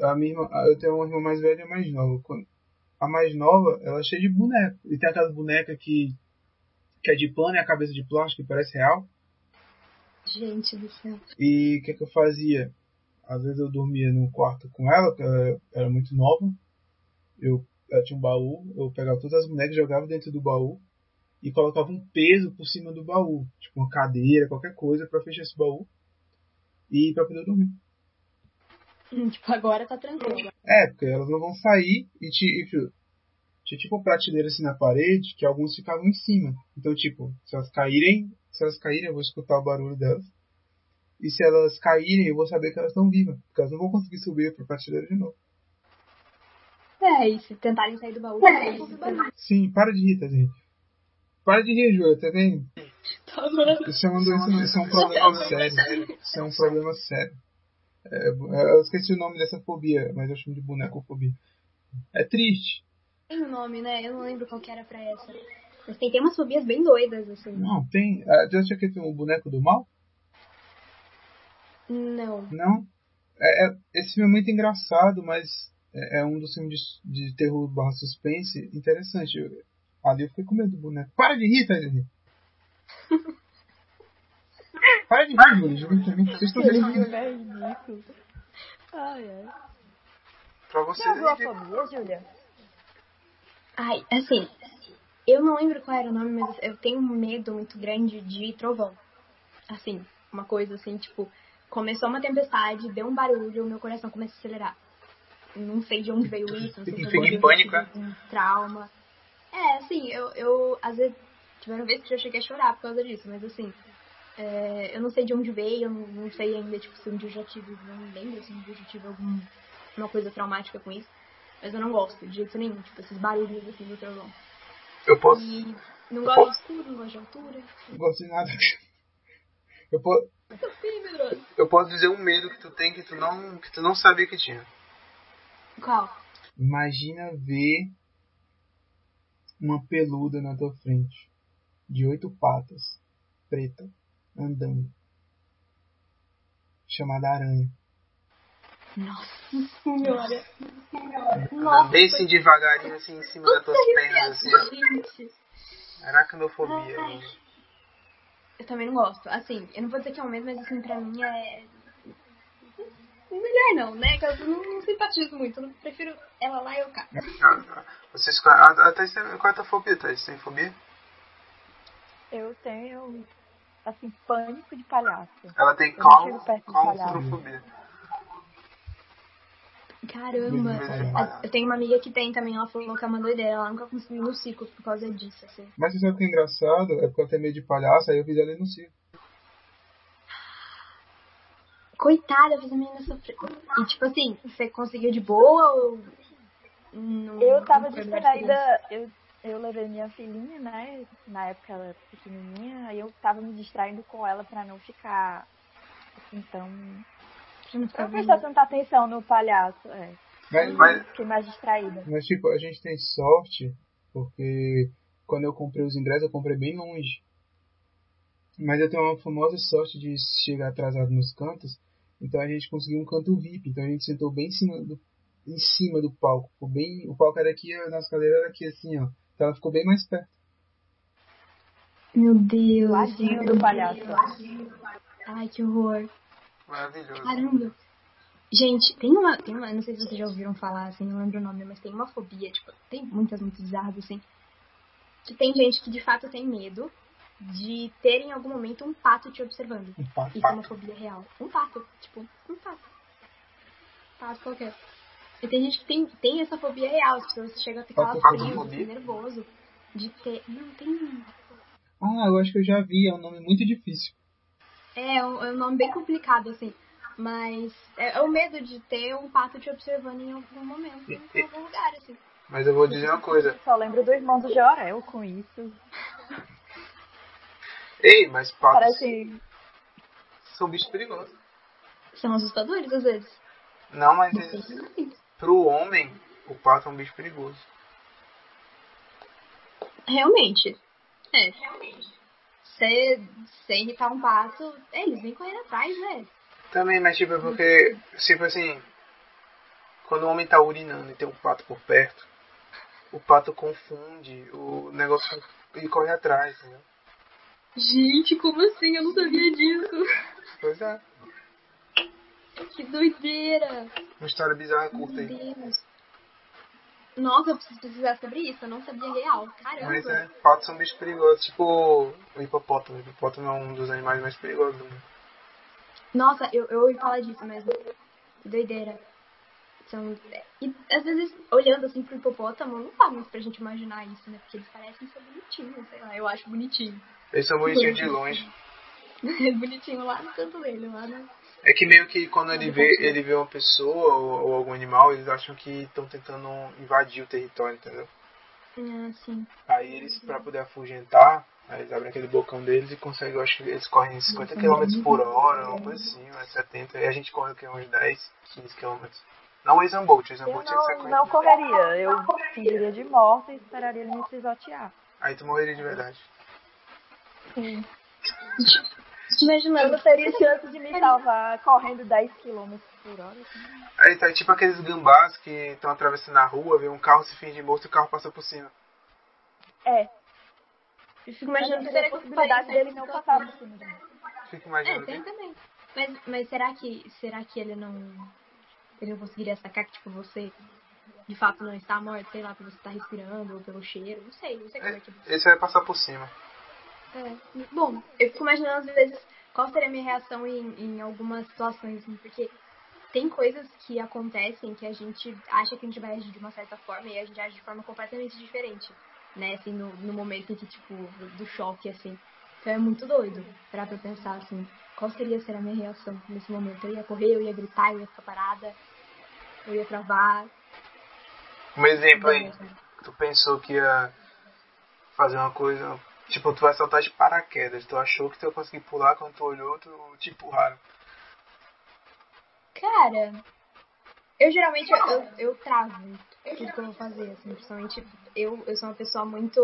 A minha irmã, eu tenho uma irmã mais velha e uma mais nova. A mais nova, ela é cheia de boneco. E tem aquelas bonecas que, que é de pano e a cabeça de plástico, que parece real. Gente do céu. E o que, que eu fazia? Às vezes eu dormia no quarto com ela, que ela era muito nova. Eu, ela tinha um baú, eu pegava todas as bonecas, jogava dentro do baú e colocava um peso por cima do baú, tipo uma cadeira, qualquer coisa para fechar esse baú e para poder dormir. Hum, tipo, agora tá tranquilo. É, porque elas não vão sair e te, e, tinha tipo prateleira assim na parede que alguns ficavam em cima. Então, tipo, se elas caírem, se elas caírem, eu vou escutar o barulho delas. E se elas caírem, eu vou saber que elas estão vivas, porque elas não vão conseguir subir pra prateleira de novo. É, e se tentarem sair do baú, é. Sim, para de rir, tá, gente? Para de rir, Júlia, tá vendo? Isso é, uma doença, isso é um problema sério. Isso é um problema sério. É, eu esqueci o nome dessa fobia, mas eu chamo de bonecofobia. É triste. Tem um nome, né? Eu não lembro qual que era pra essa. Mas tem, tem umas fobias bem doidas, assim. Não, tem. Já tinha que tem o boneco do mal? Não. Não? É, é, esse filme é muito engraçado, mas é, é um dos filmes de, de terror barra suspense interessante. Eu, ali eu fiquei com medo do boneco. Para de rir, Thaís. Para de rir, também. Vocês estão vendo? Ai, ai. Pra você. Tem alguma fobia, Júlia? Ai, assim, eu não lembro qual era o nome, mas eu tenho um medo muito grande de trovão. Assim, uma coisa assim, tipo, começou uma tempestade, deu um barulho, meu coração começa a acelerar. Não sei de onde veio isso, não sei se foi pânico, é? um trauma. É, assim, eu, eu às vezes tiveram vezes que eu cheguei a chorar por causa disso, mas assim, é, eu não sei de onde veio, eu não, não sei ainda, tipo, se um dia eu já tive, não lembro se um dia eu já tive alguma coisa traumática com isso. Mas eu não gosto de jeito nenhum, tipo, esses barulhos assim do trovão. Eu posso. E não gosto posso... de escuro, não gosto de altura. Não gosto de nada. Eu posso. Eu posso dizer um medo que tu tem que tu não, que tu não sabia que tinha. Qual? Imagina ver uma peluda na tua frente, de oito patas, preta, andando, chamada aranha. Nossa senhora. Nossa. Desce devagarinho assim em cima das tuas pernas assim. Gente. Aracnofobia. Eu também não gosto. Assim, eu não vou dizer que é um medo, mas assim, pra mim é. Melhor não, né? Que eu não, não simpatizo muito. Eu prefiro ela lá e eu cá. Vocês, a, a Thaís tem, qual é a tua fobia, Thaís? Tem fobia? Eu tenho, assim, pânico de palhaço. Ela tem claustrofobia. Caramba, eu tenho uma amiga que tem também, ela falou que é uma doideira, ela nunca conseguiu ir no circo por causa disso, assim. Mas você sabe o que é engraçado? É porque ela tem medo de palhaço, aí eu fiz ela ir no circo. Coitada, eu fiz a menina sofrer. E tipo assim, você conseguiu de boa ou. Não, eu tava distraída, eu, eu levei minha filhinha, né? Na época ela era pequenininha, aí eu tava me distraindo com ela pra não ficar assim tão não prestar tanta atenção no palhaço, é. Mas, mas, Fiquei mais distraída. Mas, tipo, a gente tem sorte, porque quando eu comprei os ingressos, eu comprei bem longe. Mas eu tenho uma famosa sorte de chegar atrasado nos cantos, então a gente conseguiu um canto VIP, então a gente sentou bem em cima do, em cima do palco. Ficou bem, o palco era aqui, a nossa cadeira era aqui, assim, ó. Então ela ficou bem mais perto. Meu Deus. Ladinho do palhaço. Ai, que horror. Maravilhoso. Caramba. Gente, tem uma, tem uma, não sei se vocês já ouviram falar, assim, não lembro o nome, mas tem uma fobia, tipo, tem muitas muito bizarras, assim, que tem gente que de fato tem medo de ter em algum momento um pato te observando. Um pato. Isso é uma fobia real. Um pato, tipo, um pato. pato qualquer. E tem gente que tem, tem essa fobia real, as pessoas chegam a ter aquela frio, assim, nervoso. De ter. Não, tem. Ah, eu acho que eu já vi, é um nome muito difícil. É, é um, é um nome bem complicado, assim. Mas é, é, o medo de ter um pato te observando em algum momento, em algum lugar, assim. Mas eu vou dizer uma coisa. Só lembro do irmão do Jorel com isso. Ei, mas patos Parece. são bichos perigosos. São assustadores, às vezes. Não, mas eles, pro homem, o pato é um bicho perigoso. Realmente. É. Se irritar um pato, é, eles vêm correndo atrás, né? Também, mas tipo, é porque, tipo assim, quando o homem tá urinando e tem um pato por perto, o pato confunde o negócio e corre atrás, entendeu? Gente, como assim? Eu não sabia disso. Pois é. Que doideira. Uma história bizarra curta aí. Meu Deus. Nossa, eu preciso pesquisar sobre isso. Eu não sabia real. Caramba. Mas é, patos são bichos perigosos, tipo o hipopótamo. O hipopótamo é um dos animais mais perigosos do mundo. Nossa, eu, eu ouvi falar disso mesmo. Que doideira. São, e às vezes, olhando assim pro hipopótamo, não dá muito pra gente imaginar isso, né? Porque eles parecem ser bonitinhos, sei lá, eu acho bonitinho. Eles são bonitinhos de longe. É bonitinho lá no canto dele, lá no... É que meio que quando ele vê, ele vê uma pessoa ou, ou algum animal, eles acham que estão tentando invadir o território, entendeu? Ah, sim. Aí eles, pra poder afugentar, aí eles abrem aquele bocão deles e conseguem, eu acho que eles correm 50 km por hora, uma coisa assim, né, 70, e a gente corre aqui uns 10, 15 km. Não o Usain Bolt, o Usain Eu Bolt tinha que ser não, correria. Eu fingiria de morto e esperaria ele me pisotear. Aí tu morreria de verdade. Sim. Eu Imaginando. não teria chance de me salvar correndo 10 km por hora. assim. Aí tá tipo aqueles gambás que estão atravessando a rua, vê um carro se finge morto e o carro passa por cima. É, Eu fico imaginando que teria a que eu possibilidade dele não passar por cima mim. Fica É, imaginando. tem que- também. Mas, mas será que será que ele não ele não conseguiria sacar que tipo você de fato não está morto, sei lá, porque você está respirando ou pelo cheiro, não sei, não sei como é que Esse vai passar por cima. É. Bom, eu fico imaginando às vezes qual seria a minha reação em, em algumas situações, assim, porque tem coisas que acontecem que a gente acha que a gente vai agir de uma certa forma e a gente age de forma completamente diferente, né, assim, no, no momento que, tipo, do, do choque, assim. Então é muito doido parar pra pensar, assim, qual seria ser a minha reação nesse momento? Eu ia correr, eu ia gritar, eu ia ficar parada, eu ia travar. Um exemplo aí. Tu pensou que ia fazer uma coisa. Tipo, tu vai saltar de paraquedas. Tu achou que tu ia conseguir pular, quando tu olhou, tu te empurraram. Cara, eu geralmente eu, eu travo tudo que eu vou fazer, assim, principalmente eu, eu sou uma pessoa muito.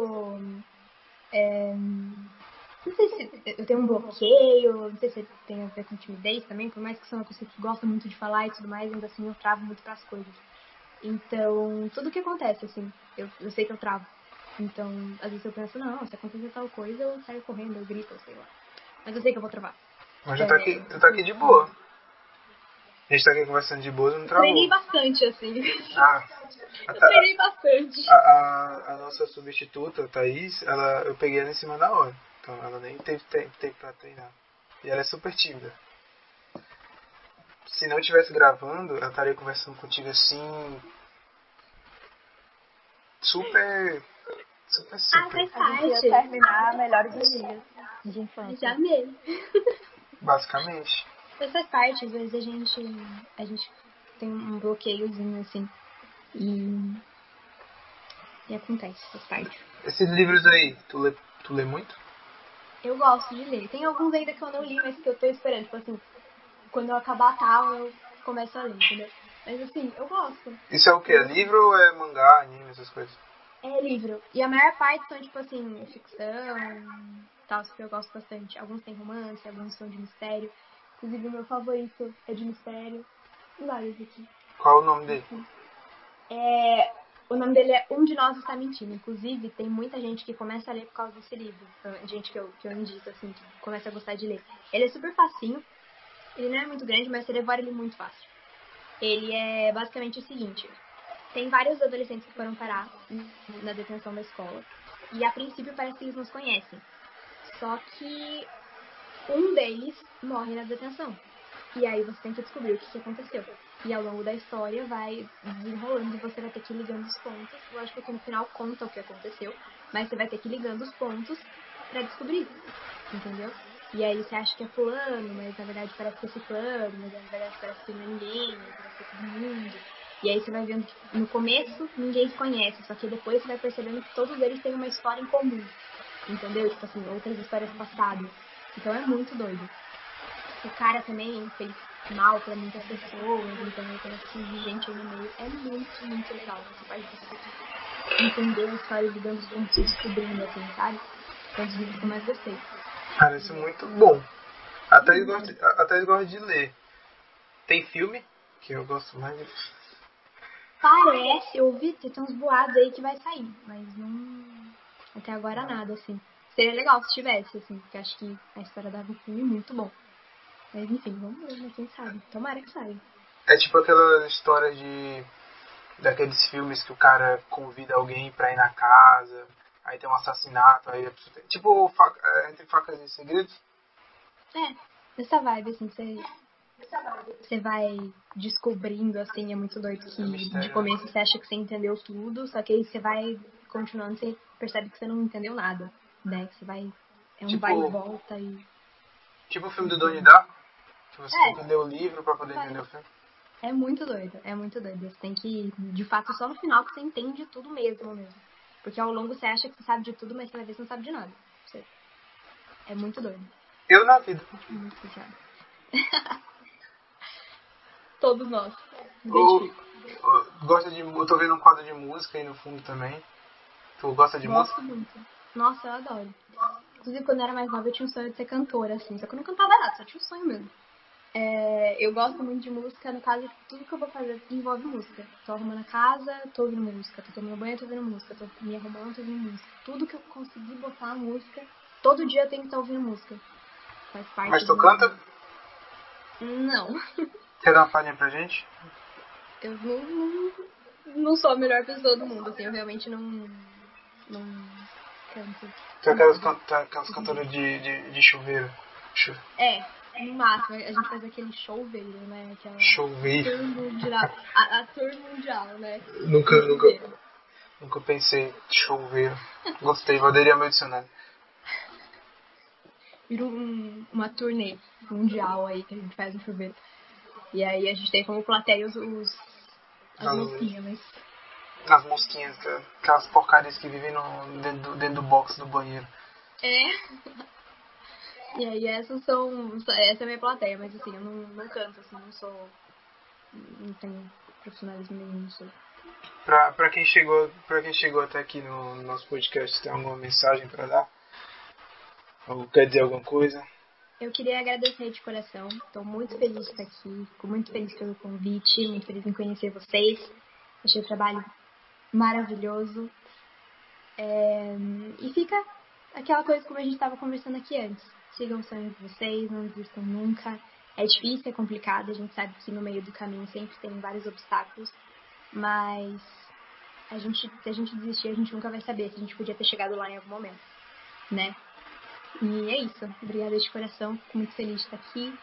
é, não sei se eu tenho um bloqueio, não sei se tem a ver com timidez também, por mais que sou uma pessoa que gosta muito de falar e tudo mais, ainda assim eu travo muito pras coisas. Então, tudo que acontece, assim, eu, eu sei que eu travo. Então, às vezes eu penso, não, se acontecer tal coisa, eu saio correndo, eu grito, sei lá. Mas eu sei que eu vou travar. Mas tu tá aqui, tu tá aqui de boa. A gente tá aqui conversando de boa não travou. Treinei bastante, assim. Ah, Eu Ta- treinei bastante. a, a, a nossa substituta, a Thaís, ela, eu peguei ela em cima da hora. Então ela nem teve tempo, tempo pra treinar. E ela é super tímida. Se não estivesse gravando, ela estaria conversando contigo assim. Super. Super, Ah, super. faz A gente ia terminar melhores dias de infância. Já mesmo. Basicamente. Mas faz parte, às vezes a gente, a gente tem um bloqueiozinho assim. E. E acontece, faz parte. Esses livros aí, tu lê, tu lê muito? Eu gosto de ler. Tem alguns ainda que eu não li, mas que eu tô esperando. Tipo assim, quando eu acabar tal, eu começo a ler, entendeu? Mas assim, eu gosto. Isso é o que? É livro ou é mangá, anime, essas coisas? É livro. E a maior parte são, tipo assim, ficção, tal, que eu gosto bastante. Alguns têm romance, alguns são de mistério. Inclusive, o meu favorito é de mistério. Vários aqui. Qual é o nome dele? É, o nome dele é Um de Nós Está Mentindo. Inclusive, tem muita gente que começa a ler por causa desse livro. Então, Gente que eu, que eu indico, assim, que começa a gostar de ler. Ele é super facinho. Ele não é muito grande, mas você devora ele muito fácil. Ele é basicamente o seguinte. Tem vários adolescentes que foram parar na detenção da escola. E a princípio parece que eles nos conhecem. Só que um deles morre na detenção. E aí você tem que descobrir o que, que aconteceu. E ao longo da história vai desenrolando e você vai ter que ir ligando os pontos. Lógico que no final conta o que aconteceu, mas você vai ter que ir ligando os pontos para descobrir, entendeu? E aí você acha que é fulano, mas na verdade parece que é ciclano, mas na verdade parece que não é ninguém, parece que é todo mundo. E aí você vai vendo que no começo ninguém se conhece, só que depois você vai percebendo que todos eles têm uma história em comum. Entendeu? Tipo assim, outras histórias passadas. Então é muito doido. O cara também fez mal pra muitas pessoas, ele também conhece gente aí no meio. É muito, muito legal. Você você entender a história de Gambos como se descobrindo, assim, sabe? Um dos livros que eu mais gostei. Parece muito bom. Até eu gosto, até eu gosto de ler. Tem filme, que eu gosto mais de Parece, eu ouvi, tem uns boatos aí que vai sair, mas não. Até agora nada, assim. Seria legal se tivesse, assim, porque acho que a história dava um filme muito bom. Mas enfim, vamos ver, né? Quem sabe? Tomara que saia. É tipo aquela história de. daqueles filmes que o cara convida alguém pra ir na casa, aí tem um assassinato, aí tem. Tipo faca, é, entre facas e segredos. É, nessa vibe, assim, você você vai descobrindo, assim, é muito doido que de começo você acha que você entendeu tudo, só que aí você vai continuando, você percebe que você não entendeu nada, né? Que você vai. É um Tipo- vai e volta e. Tipo o filme do Donnie Darko, que você É. tem que ler o livro pra poder entender o filme. É muito doido, é muito doido. Você tem que. De fato, só no final que você entende tudo mesmo mesmo. Porque ao longo você acha que você sabe de tudo, mas cada vez você não sabe de nada. É muito doido. Eu na vida. Muito. Todos nós. O, Identifico. o- gosta de, eu tô vendo um quadro de música aí no fundo também. Tu gosta de música? Gosto muito. Nossa, eu adoro. Inclusive, quando eu era mais nova, eu tinha um sonho de ser cantora, assim. Só que eu não cantava nada, só tinha um sonho mesmo. É, eu gosto muito de música, no caso, tudo que eu vou fazer envolve música. Tô arrumando a casa, tô ouvindo música. Tô tomando banho, tô ouvindo música. Tô me arrumando, tô ouvindo música. Tudo que eu conseguir botar a música, todo dia eu tenho que estar ouvindo música. Faz parte Mas tu canta? Não. Quer dar uma palhinha pra gente? Eu não, não, não sou a melhor pessoa do mundo, assim. Eu realmente não... Não canto. Tu é aquelas, tá- aquelas cantoras de, de, de chuveiro. Chu- É, no máximo, a gente faz aquele choveiro, né? Aquela Chuveiro. tour mundial. A, a tour mundial, né? Nunca, nunca, Chuveiro. nunca pensei chuveiro. Gostei, vou aderir ao meu dicionário. Vira um, uma turnê mundial aí que a gente faz no chuveiro. E aí a gente tem como plateia os, os as Ah, mosquinhas, As mosquinhas, aquelas porcarias que vivem no, dentro, do, dentro do box do banheiro. É. E aí essas são. Essa é a minha plateia, mas assim, eu não, não canto, assim, não sou. Não tenho profissionalismo nenhum, não sou. Pra, pra, quem chegou, pra quem chegou até aqui no, no nosso podcast, tem alguma mensagem pra dar? Ou quer dizer alguma coisa? Eu queria agradecer de coração. Estou muito feliz de estar aqui. Fico muito feliz pelo convite. Muito feliz em conhecer vocês. Achei o trabalho maravilhoso. É, E fica aquela coisa como a gente estava conversando aqui antes. Sigam os sonhos de vocês, não desistam nunca. É difícil, é complicado. A gente sabe que no meio do caminho sempre tem vários obstáculos. Mas a gente, se a gente desistir, a gente nunca vai saber se a gente podia ter chegado lá em algum momento, né? E é isso. Obrigada de coração. Fico muito feliz de estar aqui.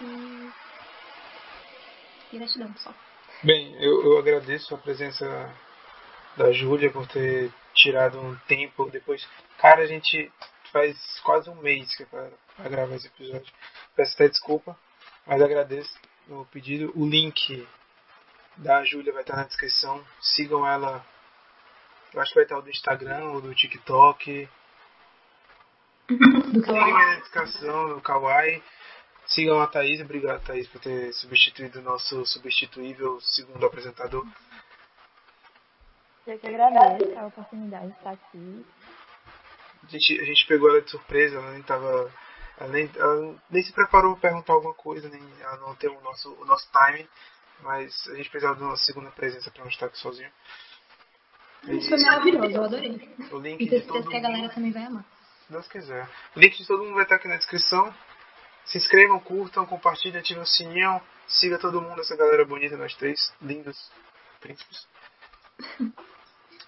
E. Gratidão, pessoal. Bem, eu, eu agradeço a presença da Júlia por ter tirado um tempo depois. Cara, a gente faz quase um mês que é pra gravar esse episódio. Peço até desculpa, mas agradeço o pedido. O link da Júlia vai estar na descrição. Sigam ela. Eu acho que vai estar o do Instagram ou do TikTok. Do Link na descrição do Kawaii. Sigam a Thaís. Obrigado, Thaís, por ter substituído o nosso substituível segundo apresentador. Eu que agradeço a oportunidade de estar aqui. A gente, a gente pegou ela de surpresa, ela nem tava. Ela nem, ela nem se preparou para perguntar alguma coisa, nem ela não tem o nosso, o nosso time, mas a gente precisava de uma segunda presença para não estar aqui sozinho. Isso foi maravilhoso, eu adorei. O link E tenho certeza que a galera também vai amar. Se Deus quiser. O link de todo mundo vai estar aqui na descrição. Se inscrevam, curtam, compartilhem, ativem o sininho. Siga todo mundo, essa galera bonita, nós três, lindos príncipes.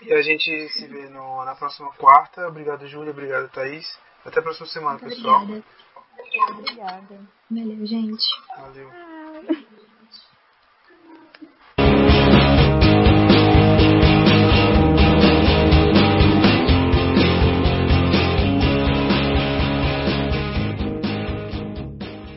E a gente se vê no, na próxima quarta. Obrigado, Júlia. Obrigado, Thaís. Até a próxima semana, Muito pessoal. obrigada. Obrigada. Valeu, gente. Valeu.